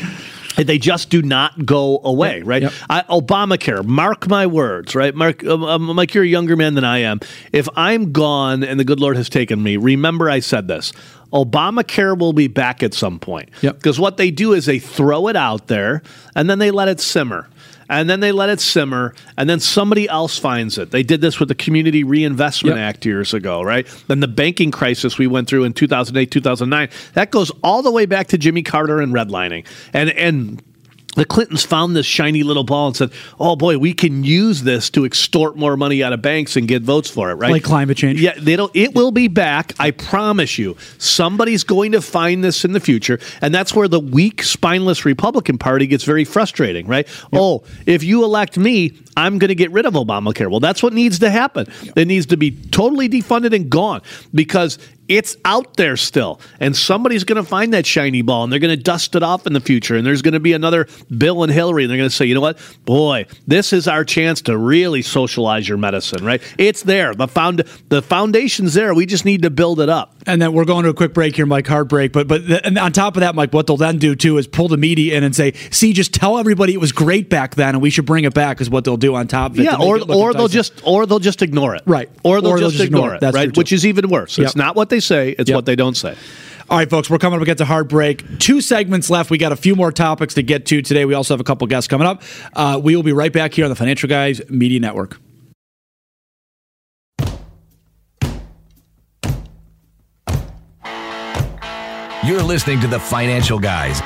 they just do not go away, right? I, Obamacare, mark my words, right? Mark, um, Mike, you're a younger man than I am. If I'm gone and the good Lord has taken me, remember I said this. Obamacare will be back at some point. Because what they do is they throw it out there and then they let it simmer. And then they let it simmer, and then somebody else finds it. They did this with the Community Reinvestment Act years ago, right? Then the banking crisis we went through in 2008, 2009. That goes all the way back to Jimmy Carter and redlining. And, and, the Clintons found this shiny little ball and said, "Oh boy, we can use this to extort more money out of banks and get votes for it." Right? Like climate change. Yeah, they don't. It will be back. I promise you. Somebody's going to find this in the future, and that's where the weak, spineless Republican Party gets very frustrating. Right? Oh, if you elect me, I'm going to get rid of Obamacare. Well, that's what needs to happen. It needs to be totally defunded and gone because it's out there still, and somebody's going to find that shiny ball, and they're going to dust it off in the future, and there's going to be another Bill and Hillary, and they're going to say, you know what, boy, this is our chance to really socialize your medicine. Right? It's there. The found the foundation's there. We just need to build it up. And then we're going to a quick break here, Mike. Hard break, but but th- and on top of that, Mike, what they'll then do too is pull the media in and say, "See, just tell everybody it was great back then, and we should bring it back." Is what they'll do on top of it. Yeah, to or it or they'll just or they'll just ignore it. Right. Or they'll, Or they'll just, just ignore ignore it. it. That's right. Which is even worse. Yep. It's not what they say. It's Yep. what they don't say. All right, folks, we're coming up against a hard break. Two segments left. We got a few more topics to get to today. We also have a couple guests coming up. Uh, we will be right back here on the Financial Guys Media Network. You're listening to the Financial Guys.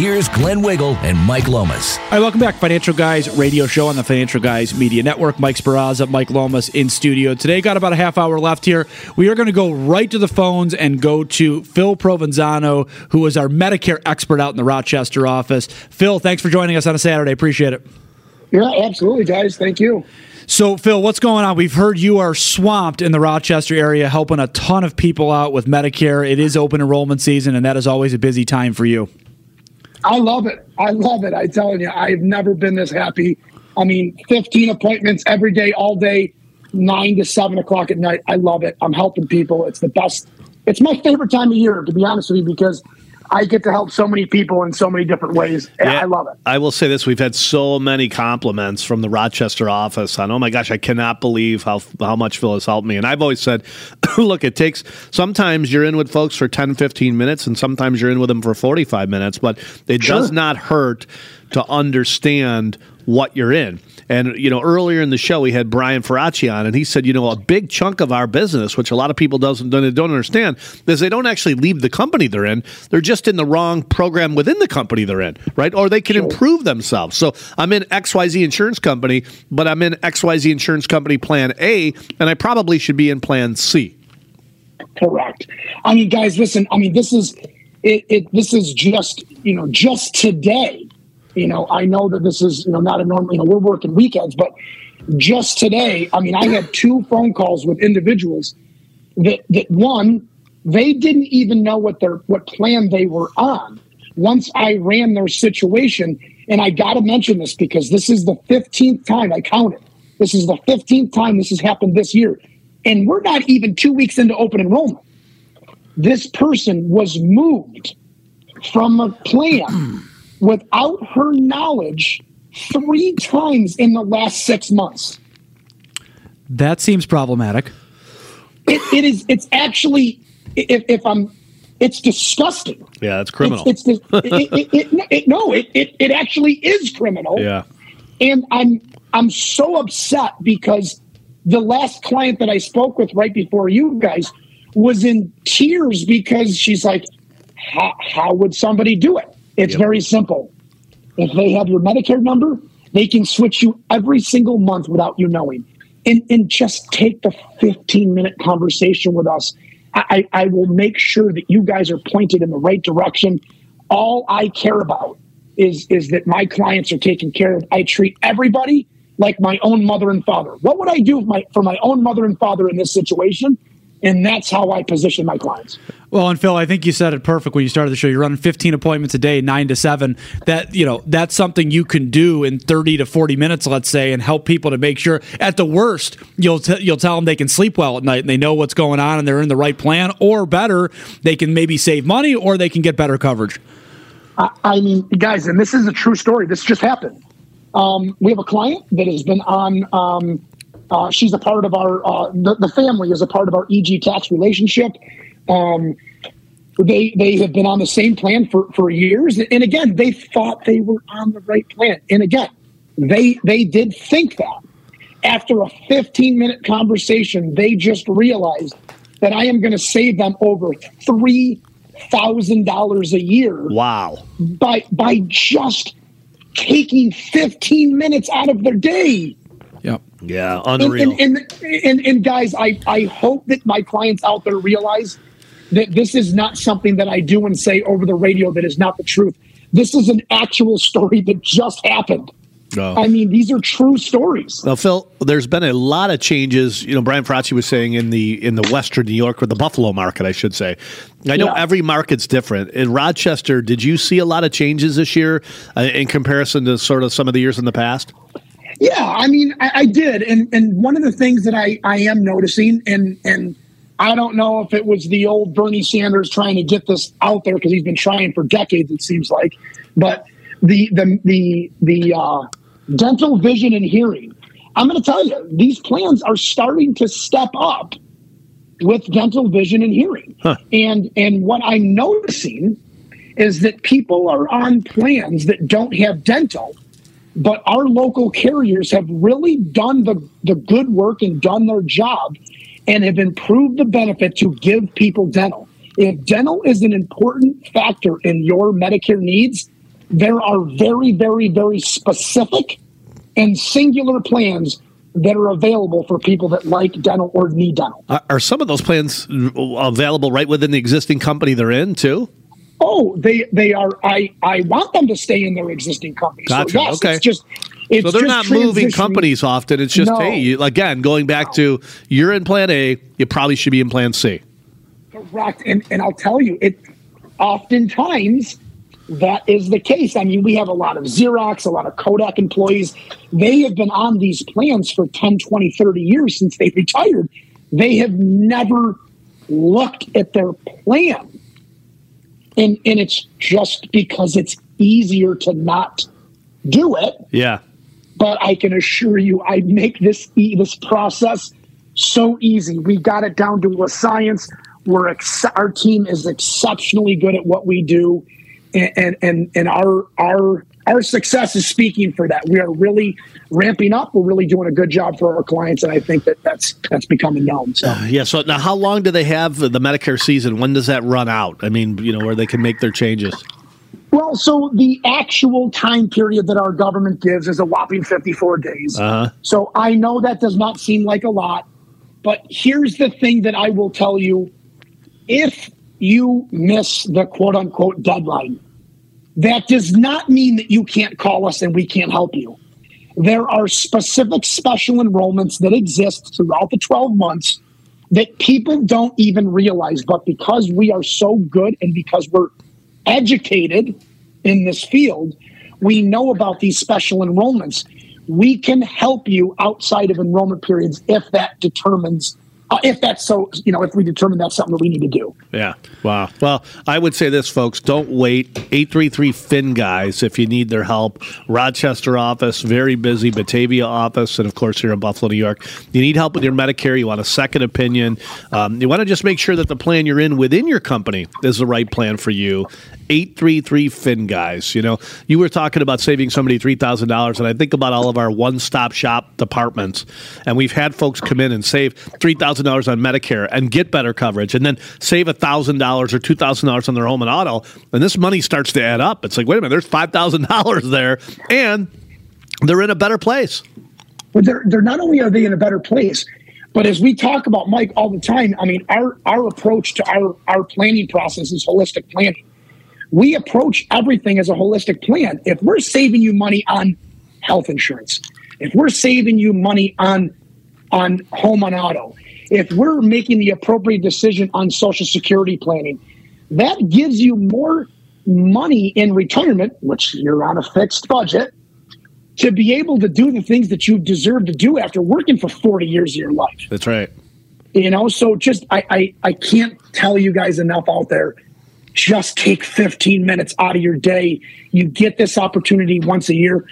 Here's Glenn Wiggle and Mike Lomas. All right, welcome back, Financial Guys radio show on the Financial Guys Media Network. Mike Sperrazza, Mike Lomas in studio today. Got about a half hour left here. We are going to go right to the phones and go to Phil Provenzano, who is our Medicare expert out in the Rochester office. Phil, thanks for joining us on a Saturday. Appreciate it. Yeah, absolutely, guys. Thank you. So, Phil, what's going on? We've heard you are swamped in the Rochester area, helping a ton of people out with Medicare. It is open enrollment season, and that is always a busy time for you. I love it. I love it. I'm telling you, I've never been this happy. I mean, 15 appointments every day, all day, nine to seven o'clock at night. I love it. I'm helping people. It's the best. It's my favorite time of year, to be honest with you, because I get to help so many people in so many different ways. I love it. I will say this: we've had so many compliments from the Rochester office on, oh my gosh, I cannot believe how how much Phil has helped me. And I've always said, look, it takes sometimes you're in with folks for 10, 15 minutes, and sometimes you're in with them for 45 minutes, but it Sure. does not hurt to understand what you're in. And you know, earlier in the show, we had Brian Faraci on, and he said, you know, a big chunk of our business, which a lot of people doesn't don't understand, is they don't actually leave the company they're in; they're just in the wrong program within the company they're in, right? Or they can improve themselves. So I'm in X Y Z Insurance Company, but I'm in X Y Z Insurance Company Plan A, and I probably should be in Plan C. Correct. I mean, guys, listen. I mean, this is it. it this is just you know just today. You know, I know that this is you know not a normal. You know, we're working weekends, but just today, I mean, I had two phone calls with individuals that that one they didn't even know what their what plan they were on. Once I ran their situation, and I got to mention this because this is the fifteenth time I counted. This is the fifteenth time this has happened this year, and we're not even two weeks into open enrollment. This person was moved from a plan without her knowledge three times in the last six months. That seems problematic. It, it is. It's actually. If, if I'm, it's disgusting. Yeah, that's criminal. It's, it's it, it, it, it, no, it, it it actually is criminal. yeah. And I'm I'm so upset because the last client that I spoke with right before you guys was in tears because she's like, how, how would somebody do it? It's very simple. If they have your Medicare number, they can switch you every single month without you knowing. And, and just take the 15 minute conversation with us. I, I I will make sure that you guys are pointed in the right direction. All I care about is is that my clients are taken care of. I treat everybody like my own mother and father. What would I do my, for my own mother and father in this situation? And that's how I position my clients. Well, and Phil, I think you said it perfect when you started the show. You're running 15 appointments a day, nine to seven. That you know, that's something you can do in 30 to 40 minutes, let's say, and help people to make sure. At the worst, you'll t- you'll tell them they can sleep well at night and they know what's going on and they're in the right plan, or better, they can maybe save money or they can get better coverage. I, I mean, guys, and this is a true story. This just happened. Um, we have a client that has been on. Um, uh, she's a part of our. Uh, the, the family is a part of our EG tax relationship. Um, they they have been on the same plan for for years, and again, they thought they were on the right plan. And again, they they did think that. After a 15 minute conversation, they just realized that I am going to save them over three thousand dollars a year Wow. by by just taking 15 minutes out of their day. Yep. Yeah, And, unreal. and, and, and, and guys, I, I hope that my clients out there realize that this is not something that I do and say over the radio that is not the truth. This is an actual story that just happened. No. I mean, these are true stories. Now, Phil, there's been a lot of changes. You know, Brian Faraci was saying in the in the Western New York or the Buffalo market, I should say. I know Yeah. every market's different. In Rochester, did you see a lot of changes this year uh, in comparison to sort of some of the years in the past? Yeah, I mean, I, I did, and and one of the things that I I am noticing, and and I don't know if it was the old Bernie Sanders trying to get this out there because he's been trying for decades, it seems like, but the the the the uh, dental, vision, and hearing. I'm going to tell you, these plans are starting to step up with dental, vision, and hearing, and and what I'm noticing is that people are on plans that don't have dental but our local carriers have really done the, the good work and done their job and have improved the benefit to give people dental. If dental is an important factor in your Medicare needs, there are very, very, very specific and singular plans that are available for people that like dental or need dental. Are, some of those plans available right within the existing company they're in too? Oh, they they are. I I want them to stay in their existing company. Gotcha. So yes, okay. it's just it's so they're not moving companies often. It's just No. hey, you, again, going back to you're in Plan A, you probably should be in Plan C. Correct. And and I'll tell you, it oftentimes that is the case. I mean, we have a lot of Xerox, a lot of Kodak employees. They have been on these plans for 10, 20, 30 years since they retired. They have never looked at their plan. And and it's just because it's easier to not do it. Yeah. But I can assure you, I make this e- this process so easy. We got it down to a science. We're ex- our team is exceptionally good at what we do, and and and, and our our our success is speaking for that. We are really ramping up. We're really doing a good job for our clients, and I think that that's that's becoming known. So Yeah. So now, how long do they have the Medicare season? When does that run out? I mean, you know, where they can make their changes. Well, so the actual time period that our government gives is a whopping 54 days. Uh-huh. So I know that does not seem like a lot, but here's the thing that I will tell you if you miss the quote unquote deadline, that does not mean that you can't call us and we can't help you. There are specific special enrollments that exist throughout the 12 months that people don't even realize. But because we are so good and because we're educated in this field, we know about these special enrollments. We can help you outside of enrollment periods if that determines, uh, if that's so, you know, if we determine that's something that we need to do. Yeah. Wow. Well, I would say this, folks. Don't wait. 833 Fin Guys if you need their help. Rochester office, very busy. Batavia office, and of course here in Buffalo, New York. You need help with your Medicare. You want a second opinion. Um, you want to just make sure that the plan you're in within your company is the right plan for you. 833 Fin Guys. You know, you were talking about saving somebody $3,000, and I think about all of our one stop shop departments. And we've had folks come in and save $3,000 on Medicare and get better coverage, and then save $1,000 or $2,000 on their home and auto. And this money starts to add up. It's like, wait a minute, there's $5,000 there, and they're in a better place. But they're, they're not only are they in a better place, but as we talk about Mike all the time, I mean, our, our approach to our, our planning process is holistic planning. We approach everything as a holistic plan. If we're saving you money on health insurance, if we're saving you money on on home and auto, if we're making the appropriate decision on social security planning, that gives you more money in retirement, which you're on a fixed budget, to be able to do the things that you deserve to do after working for 40 years of your life. That's right. You know, so just I, I I can't tell you guys enough out there. Just take 15 minutes out of your day. You get this opportunity once a year.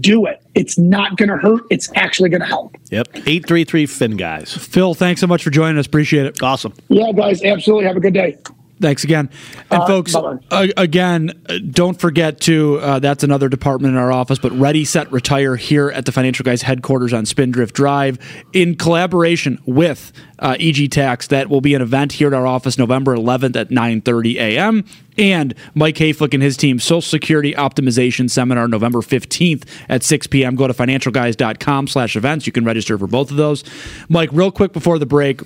Do it. It's not going to hurt. It's actually going to help. Yep. 833 Fin Guys. Phil, thanks so much for joining us. Appreciate it. Awesome. Yeah, guys, absolutely. Have a good day. Thanks again. And Uh, folks, uh, again, don't forget to, uh, that's another department in our office, but Ready, Set, Retire here at the Financial Guys headquarters on Spindrift Drive in collaboration with uh, EG Tax. That will be an event here at our office November 11th at 9.30 a.m. And Mike Hayflick and his team, Social Security Optimization Seminar, November 15th at 6 p.m. Go to financialguys.com slash events. You can register for both of those. Mike, real quick before the break,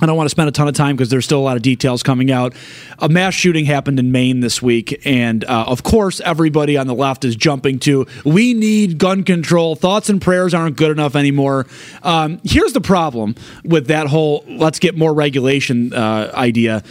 I don't want to spend a ton of time because there's still a lot of details coming out. A mass shooting happened in Maine this week, and uh, of course, everybody on the left is jumping to we need gun control. Thoughts and prayers aren't good enough anymore. Um, here's the problem with that whole let's get more regulation uh, idea.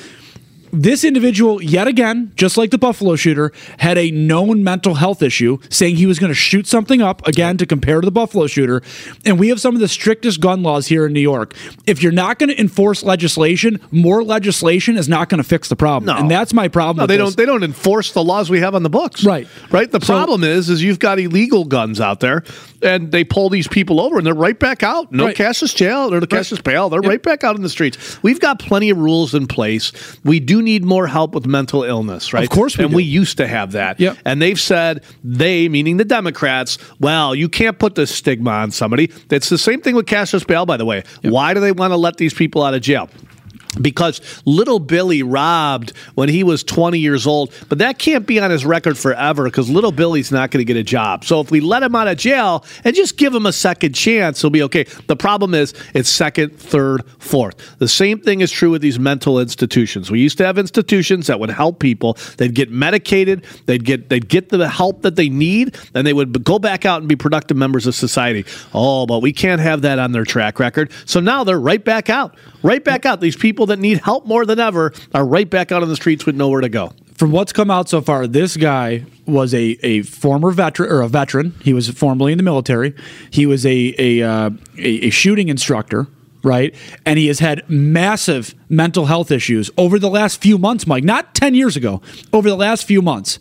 This individual, yet again, just like the Buffalo shooter, had a known mental health issue, saying he was going to shoot something up, again, to compare to the Buffalo shooter. And we have some of the strictest gun laws here in New York. If you're not going to enforce legislation, more legislation is not going to fix the problem. And that's my problem. No, they this. don't. They don't enforce the laws we have on the books. Right. Right. The So- problem is, is you've got illegal guns out there, and they pull these people over, and they're right back out. No Right. is jail or the is bail. They're right back out in the streets. We've got plenty of rules in place. We do need more help with mental illness, right? Of course we and do. we used to have that. Yep. And they've said they, meaning the Democrats, well, you can't put this stigma on somebody. It's the same thing with cashless bail, by the way. Why do they want to let these people out of jail? Because little Billy robbed when he was 20 years old, but that can't be on his record forever because little Billy's not going to get a job. So if we let him out of jail and just give him a second chance, he'll be okay. The problem is it's second, third, fourth. The same thing is true with these mental institutions. We used to have institutions that would help people. They'd get medicated, they'd get they'd get the help that they need, and they would go back out and be productive members of society. Oh, but we can't have that on their track record. So now they're right back out. Right back out. These people that need help more than ever are right back out on the streets with nowhere to go. from what's come out so far, this guy was a, a former veteran or a veteran. He was formerly in the military. He was a a, uh, a, a shooting instructor. right? And he has had massive mental health issues over the last few months, Mike, not 10 years ago, over the last few months.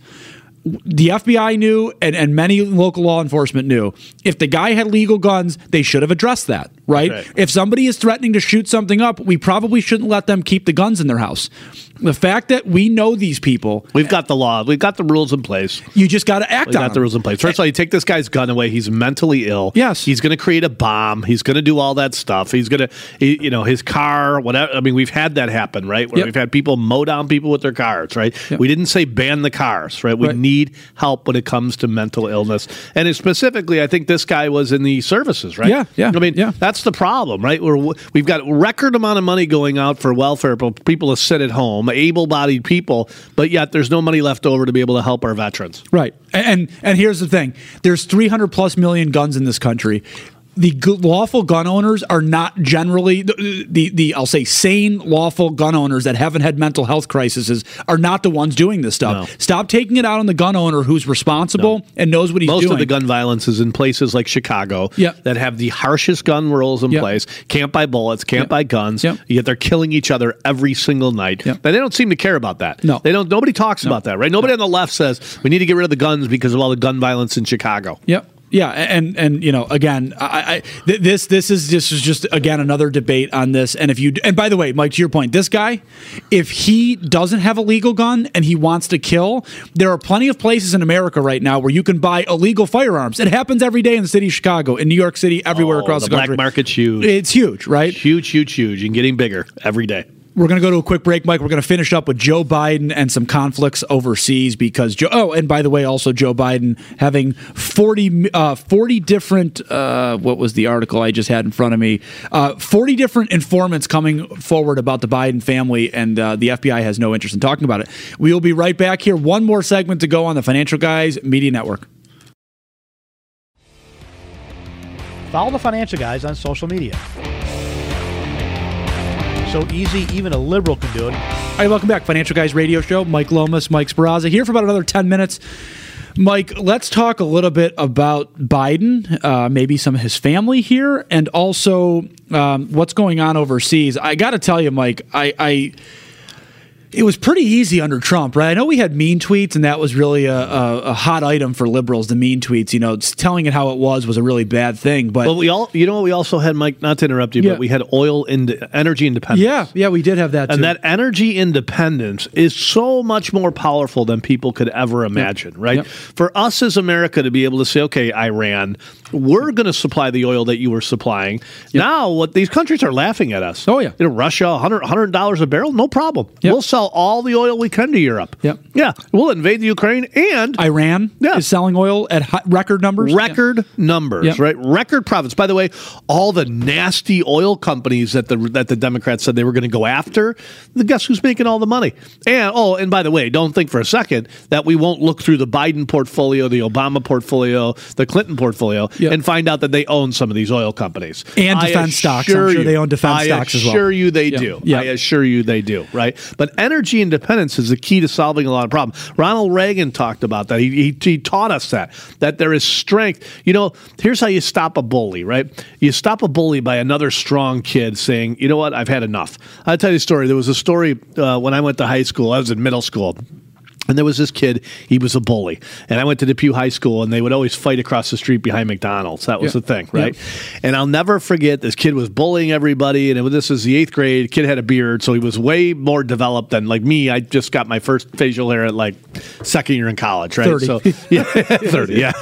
The FBI knew, and, and many local law enforcement knew, if the guy had legal guns, they should have addressed that, right? Right. If somebody is threatening to shoot something up, we probably shouldn't let them keep the guns in their house. The fact that we know these people, We've got the law. We've got the rules in place. you just got to act We on got the rules in place. First of all, you take this guy's gun away. He's mentally ill. Yes. He's going to create a bomb. He's going to do all that stuff. He's going to, you know, his car, whatever. I mean, we've had that happen, right? Where Yep. we've had people mow down people with their cars, right? We didn't say ban the cars, right? We Right. need help when it comes to mental illness. And specifically, I think this guy was in the services, right? Yeah, yeah, I mean, yeah. that's the problem, right? We're, we've got record amount of money going out for welfare for people to sit at home, able-bodied people, but yet there's no money left over to be able to help our veterans. Right. And and here's the thing: there's 300 plus million guns in this country. The lawful gun owners are not generally the, the the I'll say sane lawful gun owners that haven't had mental health crises are not the ones doing this stuff. Stop taking it out on the gun owner who's responsible and knows what he's doing. Most doing. of the gun violence is in places like Chicago that have the harshest gun rules in place. Can't buy bullets, can't buy guns. Yet they're killing each other every single night. And they don't seem to care about that. No. They don't nobody talks about that, right? Nobody on the left says we need to get rid of the guns because of all the gun violence in Chicago. Yep. Yeah, and and you know, again, I, I this this is this is just again another debate on this. And if you and by the way, Mike, to your point, this guy, if he doesn't have a legal gun and he wants to kill, there are plenty of places in America right now where you can buy illegal firearms. It happens every day in the city of Chicago, in New York City, everywhere Oh, across the the, country. black market's huge. It's huge, right? Huge, huge, huge, and getting bigger every day. We're going to go to a quick break, Mike. We're going to finish up with Joe Biden and some conflicts overseas because Joe. Oh, and by the way, also Joe Biden having 40, uh, 40 different. Uh, what was the article I just had in front of me? Uh, 40 different informants coming forward about the Biden family, and uh, the FBI has no interest in talking about it. We will be right back here. One more segment to go on the Financial Guys Media Network. Follow the financial guys on social media. So easy, even a liberal can do it. All right, welcome back. Financial Guys Radio Show. Mike Lomas, Mike Sperrazza here for about another 10 minutes. Mike, let's talk a little bit about Biden, uh, maybe some of his family here, and also um, what's going on overseas. I got to tell you, Mike, I, I it was pretty easy under Trump, right? I know we had mean tweets, and that was really a, a, a hot item for liberals. The mean tweets, you know, telling it how it was was a really bad thing. But we all, you know, what we also had, Mike. Not to interrupt you, Yeah. but we had oil and energy independence. yeah, yeah, we did have that. And too. that energy independence is so much more powerful than people could ever imagine, right? For us as America to be able to say, okay, Iran, we're going to supply the oil that you were supplying. Now, what these countries are laughing at us. Oh, yeah. You know, Russia, $100, $100 a barrel, no problem. We'll sell all the oil we can to Europe. Yep. Yeah. We'll invade the Ukraine and Iran is selling oil at record numbers. record numbers, Yep. right? Record profits. By the way, all the nasty oil companies that the that the Democrats said they were going to go after, the guess who's making all the money? And oh, and by the way, don't think for a second that we won't look through the Biden portfolio, the Obama portfolio, the Clinton portfolio, and find out that they own some of these oil companies And defense stocks. I'm sure you- they own defense I stocks as well. I assure you they Yeah. do. Yeah. I assure you they do. Right, but energy independence is the key to solving a lot of problems. Ronald Reagan talked about that. He, he, he taught us that that there is strength. You know, here's how you stop a bully. Right, you stop a bully by another strong kid saying, "You know what? I've had enough." I'll tell you a story. There was a story uh, when I went to high school. I was in middle school. And there was this kid, he was a bully. And I went to Depew High School, and they would always fight across the street behind McDonald's. That was Yeah. the thing, right? And I'll never forget this kid was bullying everybody. And it this was the eighth grade. Kid had a beard, so he was way more developed than like me. I just got my first facial hair at like second year in college, right? 30. So, yeah, 30, yeah.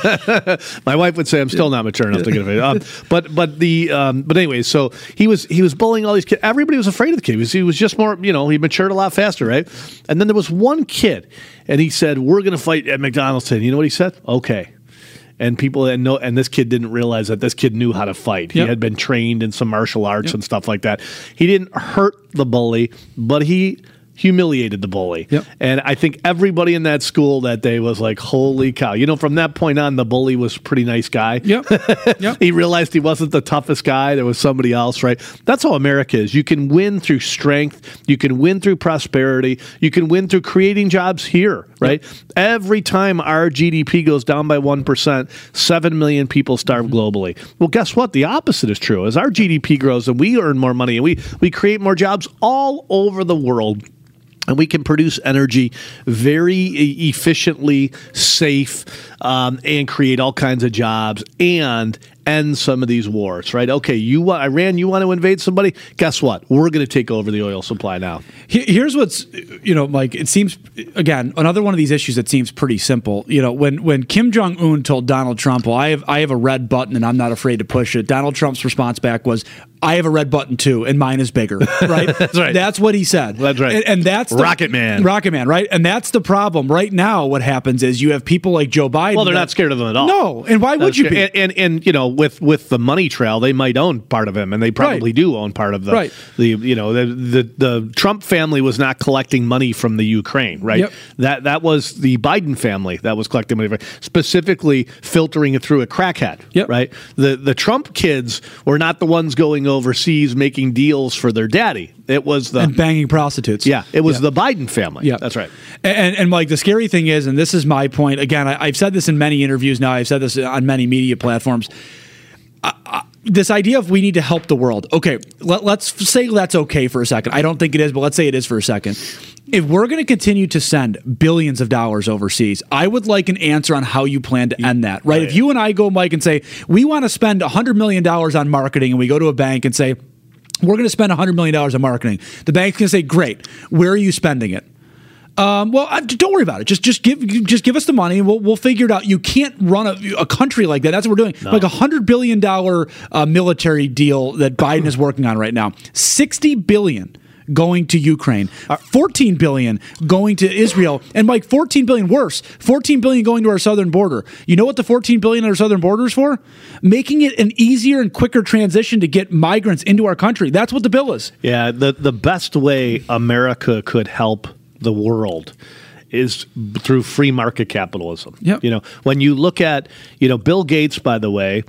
my wife would say I'm still not mature enough to get a face. Um, but, but the, um, but anyway, so he was, he was bullying all these kids. Everybody was afraid of the kid. He was, he was just more, you know, he matured a lot faster, right? And then there was one kid, and he said, "We're going to fight at McDonald's today." You know what he said? Okay. And people and no, and this kid didn't realize that this kid knew how to fight. He Yep. had been trained in some martial arts and stuff like that. He didn't hurt the bully, but he humiliated the bully. And I think everybody in that school that day was like, holy cow. You know, from that point on, the bully was a pretty nice guy. Yep. he realized he wasn't the toughest guy. There was somebody else, right? That's how America is. You can win through strength. You can win through prosperity. You can win through creating jobs here, right? Every time our GDP goes down by 1%, 7 million people starve mm-hmm. globally. Well, guess what? The opposite is true. As our GDP grows and we earn more money and we, we create more jobs all over the world, and we can produce energy very efficiently, safe, um, and create all kinds of jobs and end some of these wars. Right? Okay, you Iran, you want to invade somebody? Guess what? We're going to take over the oil supply now. Here's what's, you know, Mike. It seems again another one of these issues that seems pretty simple. You know, when when Kim Jong Un told Donald Trump, "Well, I have I have a red button and I'm not afraid to push it," Donald Trump's response back was, "I have a red button too, and mine is bigger." Right? that's right. That's what he said. That's right. And, and that's the, Rocket Man. Rocket Man. Right. And that's the problem right now. What happens is you have people like Joe Biden. Well, they're that- not scared of them at all. No, and why would you be? And, and and you know, with with the money trail, they might own part of him, and they probably do own part of the Right. the you know the, the the Trump family was not collecting money from the Ukraine, right? Yep. That that was the Biden family that was collecting money, specifically filtering it through a crackhead, right? The the Trump kids were not the ones going overseas making deals for their daddy. It was the and banging prostitutes. yeah, it was Yeah. the Biden family. Yeah, that's right. And, and Mike, the scary thing is, and this is my point again. I, I've said this in many interviews now. I've said this on many media platforms. I- I- this idea of we need to help the world. Okay, let, let's say that's okay for a second. I don't think it is, but let's say it is for a second. If we're going to continue to send billions of dollars overseas, I would like an answer on how you plan to end that. Right? If you and I go, Mike, and say we want to spend $100 million on marketing, and we go to a bank and say, we're going to spend $100 million on marketing. The bank's going to say, great. Where are you spending it? Um, well, uh, don't worry about it. Just just give just give us the money, and we'll we'll figure it out. You can't run a, a country like that. That's what we're doing. Like a hundred billion dollar uh, military deal that Biden is working on right now. Sixty billion going to Ukraine, 14 billion going to Israel, and like 14 billion worse, 14 billion going to our southern border. You know what the 14 billion on our southern border is for? Making it an easier and quicker transition to get migrants into our country. That's what the bill is. Yeah, the the best way America could help the world is through free market capitalism. Yep. You know, when you look at, you know, Bill Gates by the way,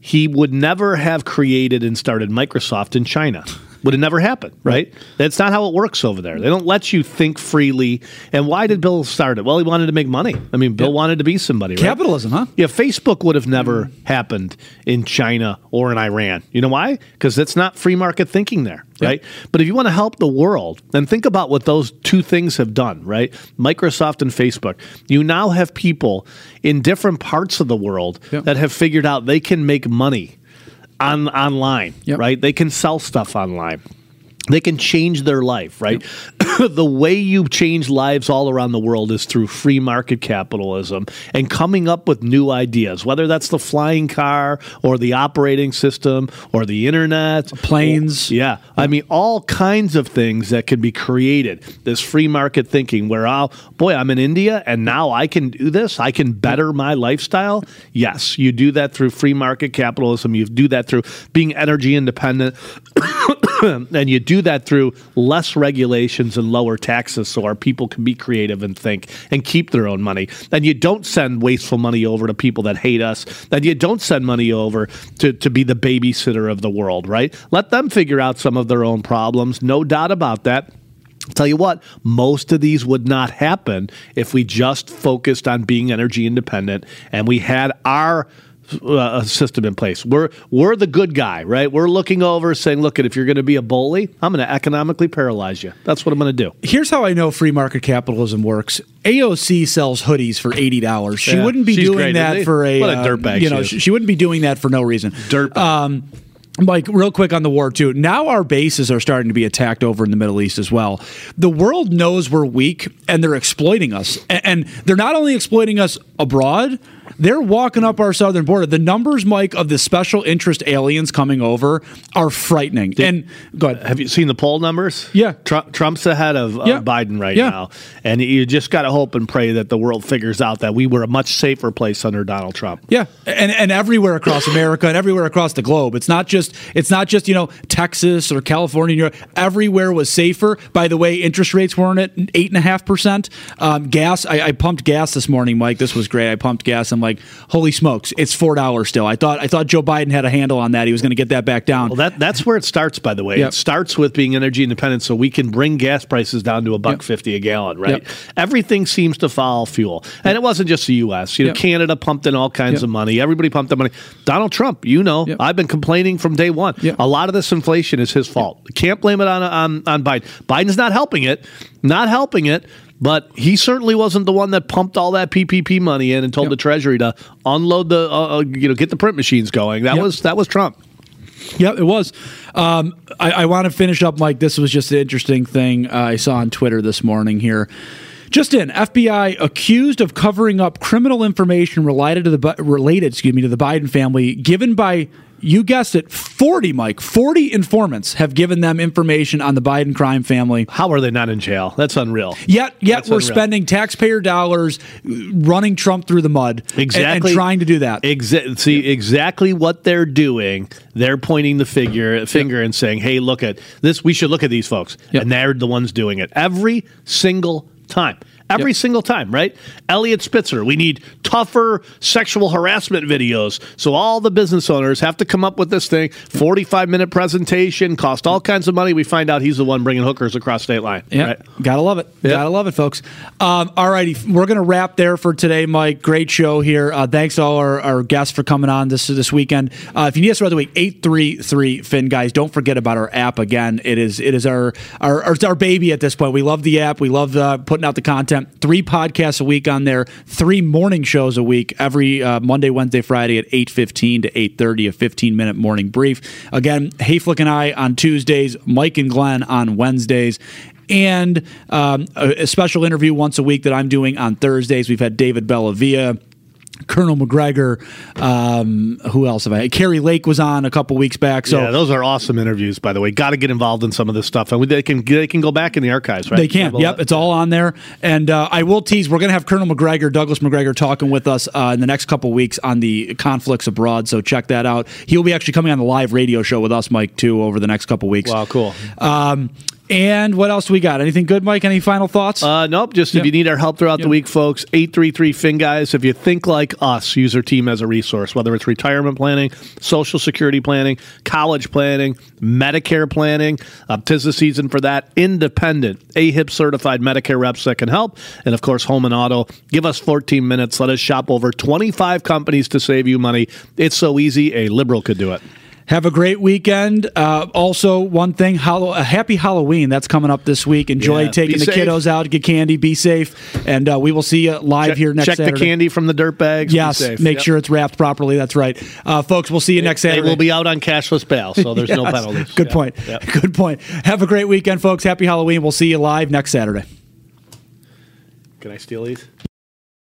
he would never have created and started Microsoft in China. Would have never happened, right? That's not how it works over there. They don't let you think freely. And why did Bill start it? Well, he wanted to make money. I mean, Bill wanted to be somebody, right? Capitalism, huh? Yeah, Facebook would have never mm. happened in China or in Iran. You know why? Because that's not free market thinking there, right? But if you want to help the world, then think about what those two things have done, right? Microsoft and Facebook. You now have people in different parts of the world that have figured out they can make money on online, right? They can sell stuff online. They can change their life, right? the way you change lives all around the world is through free market capitalism and coming up with new ideas, whether that's the flying car or the operating system or the internet, planes. yeah. I mean, all kinds of things that can be created. This free market thinking where, oh, boy, I'm in India and now I can do this. I can better my lifestyle. Yes, you do that through free market capitalism. You do that through being energy independent. and you do that through less regulations and lower taxes so our people can be creative and think and keep their own money. And you don't send wasteful money over to people that hate us. And you don't send money over to, to be the babysitter of the world, right? Let them figure out some of their own problems. No doubt about that. Tell you what, most of these would not happen if we just focused on being energy independent and we had our uh, system in place. We're we're the good guy, right? We're looking over, saying, "Look, if you're going to be a bully, I'm going to economically paralyze you. That's what I'm going to do." Here's how I know free market capitalism works. AOC sells hoodies for eighty dollars. She Yeah, wouldn't be doing great, that for a What a uh, dirtbag You know, she, she wouldn't be doing that for no reason. Dirt. Um, Mike, real quick on the war too. Now our bases are starting to be attacked over in the Middle East as well. The world knows we're weak, and they're exploiting us. And they're not only exploiting us abroad, they're walking up our southern border. The numbers, Mike, of the special interest aliens coming over are frightening. and go ahead. Have you seen the poll numbers? Yeah. Trump, Trump's ahead of uh, Yeah. Biden right Yeah. now. And you just got to hope and pray that the world figures out that we were a much safer place under Donald Trump. Yeah, and and everywhere across America and everywhere across the globe. It's not just it's not just you know Texas or California. York. Everywhere was safer. By the way, interest rates weren't at eight and a half percent. Um, Gas. I, I pumped gas this morning, Mike. This was great. I pumped gas. I'm like, holy smokes, it's four dollars still. I thought I thought Joe Biden had a handle on that. He was going to get that back down. Well, that that's where it starts. By the way, Yep. it starts with being energy independent, so we can bring gas prices down to a buck fifty a gallon. Right? Yep. Everything seems to follow fuel, and it wasn't just the U.S. You know, Yep. Canada pumped in all kinds Yep. of money. Everybody pumped in money. Donald Trump, you know, I've been complaining from day one. A lot of this inflation is his fault. Can't blame it on on on Biden. Biden's not helping it. Not helping it. But he certainly wasn't the one that pumped all that PPP money in and told the Treasury to unload the, uh, uh, you know, get the print machines going. That Yep. was that was Trump. Yeah, it was. Um, I, I want to finish up, Mike. This was just an interesting thing uh, I saw on Twitter this morning here. Just in, FBI accused of covering up criminal information related to the related, excuse me, to the Biden family, given by you guessed it, forty, Mike, forty informants have given them information on the Biden crime family. How are they not in jail? That's unreal. Yet, yet That's we're unreal. spending taxpayer dollars uh, running Trump through the mud, and- exactly and, trying to do that. Exa- see exactly what they're doing. They're pointing the figure finger and saying, "Hey, look at this. We should look at these folks." And they're the ones doing it every single time. Every single time, right? Eliot Spitzer, we need tougher sexual harassment videos. So all the business owners have to come up with this thing 45 minute presentation, cost all kinds of money. We find out he's the one bringing hookers across state line. Yeah, right? gotta love it. Gotta love it, folks. Um, all righty, we're gonna wrap there for today, Mike. Great show here. Uh, thanks to all our, our guests for coming on this this weekend. Uh, if you need us throughout the week, eight three three Finn, guys. Don't forget about our app again. It is it is our our our, our baby at this point. We love the app. We love uh, putting out the content. Three podcasts a week on there. Three morning shows a week. Every uh, Monday, Wednesday, Friday at eight fifteen to eight thirty. A fifteen minute morning brief. Again, Hayflick and I on Tuesdays. Mike and Glenn on Wednesdays and um, a, a special interview once a week that I'm doing on Thursdays. We've had David Bellavia. Colonel Macgregor, um, who else have I? Kari Lake was on a couple weeks back. So yeah, those are awesome interviews, by the way. Got to get involved in some of this stuff, and they can they can go back in the archives, right? They can. Yep, it's all on there. And uh, I will tease. We're going to have Colonel Macgregor, Douglas McGregor, talking with us uh, in the next couple weeks on the conflicts abroad. So check that out. He'll be actually coming on the live radio show with us, Mike, too, over the next couple weeks. Wow, cool. Um, and what else do we got? Anything good, Mike? Any final thoughts? Uh, nope. Just if you need our help throughout the week, folks, 833 Fin Guys. If you think like us, use our team as a resource, whether it's retirement planning, social security planning, college planning, Medicare planning. Uh, tis the season for that. Independent, AHIP certified Medicare reps that can help. And of course, home and auto. Give us 14 minutes. Let us shop over 25 companies to save you money. It's so easy, a liberal could do it. Have a great weekend. Uh, also, one thing: a happy Halloween. That's coming up this week. Enjoy Yeah, taking the safe. kiddos out get candy. Be safe, and uh, we will see you live Check, here next Saturday. check the candy from the dirt bags. Be Yes, make Yep. sure it's wrapped properly. That's right, uh, folks. We'll see you next They Saturday. will be out on cashless bail, so there's no penalties. Good Yeah. point. Yep. Good point. Have a great weekend, folks. Happy Halloween. We'll see you live next Saturday. Can I steal these?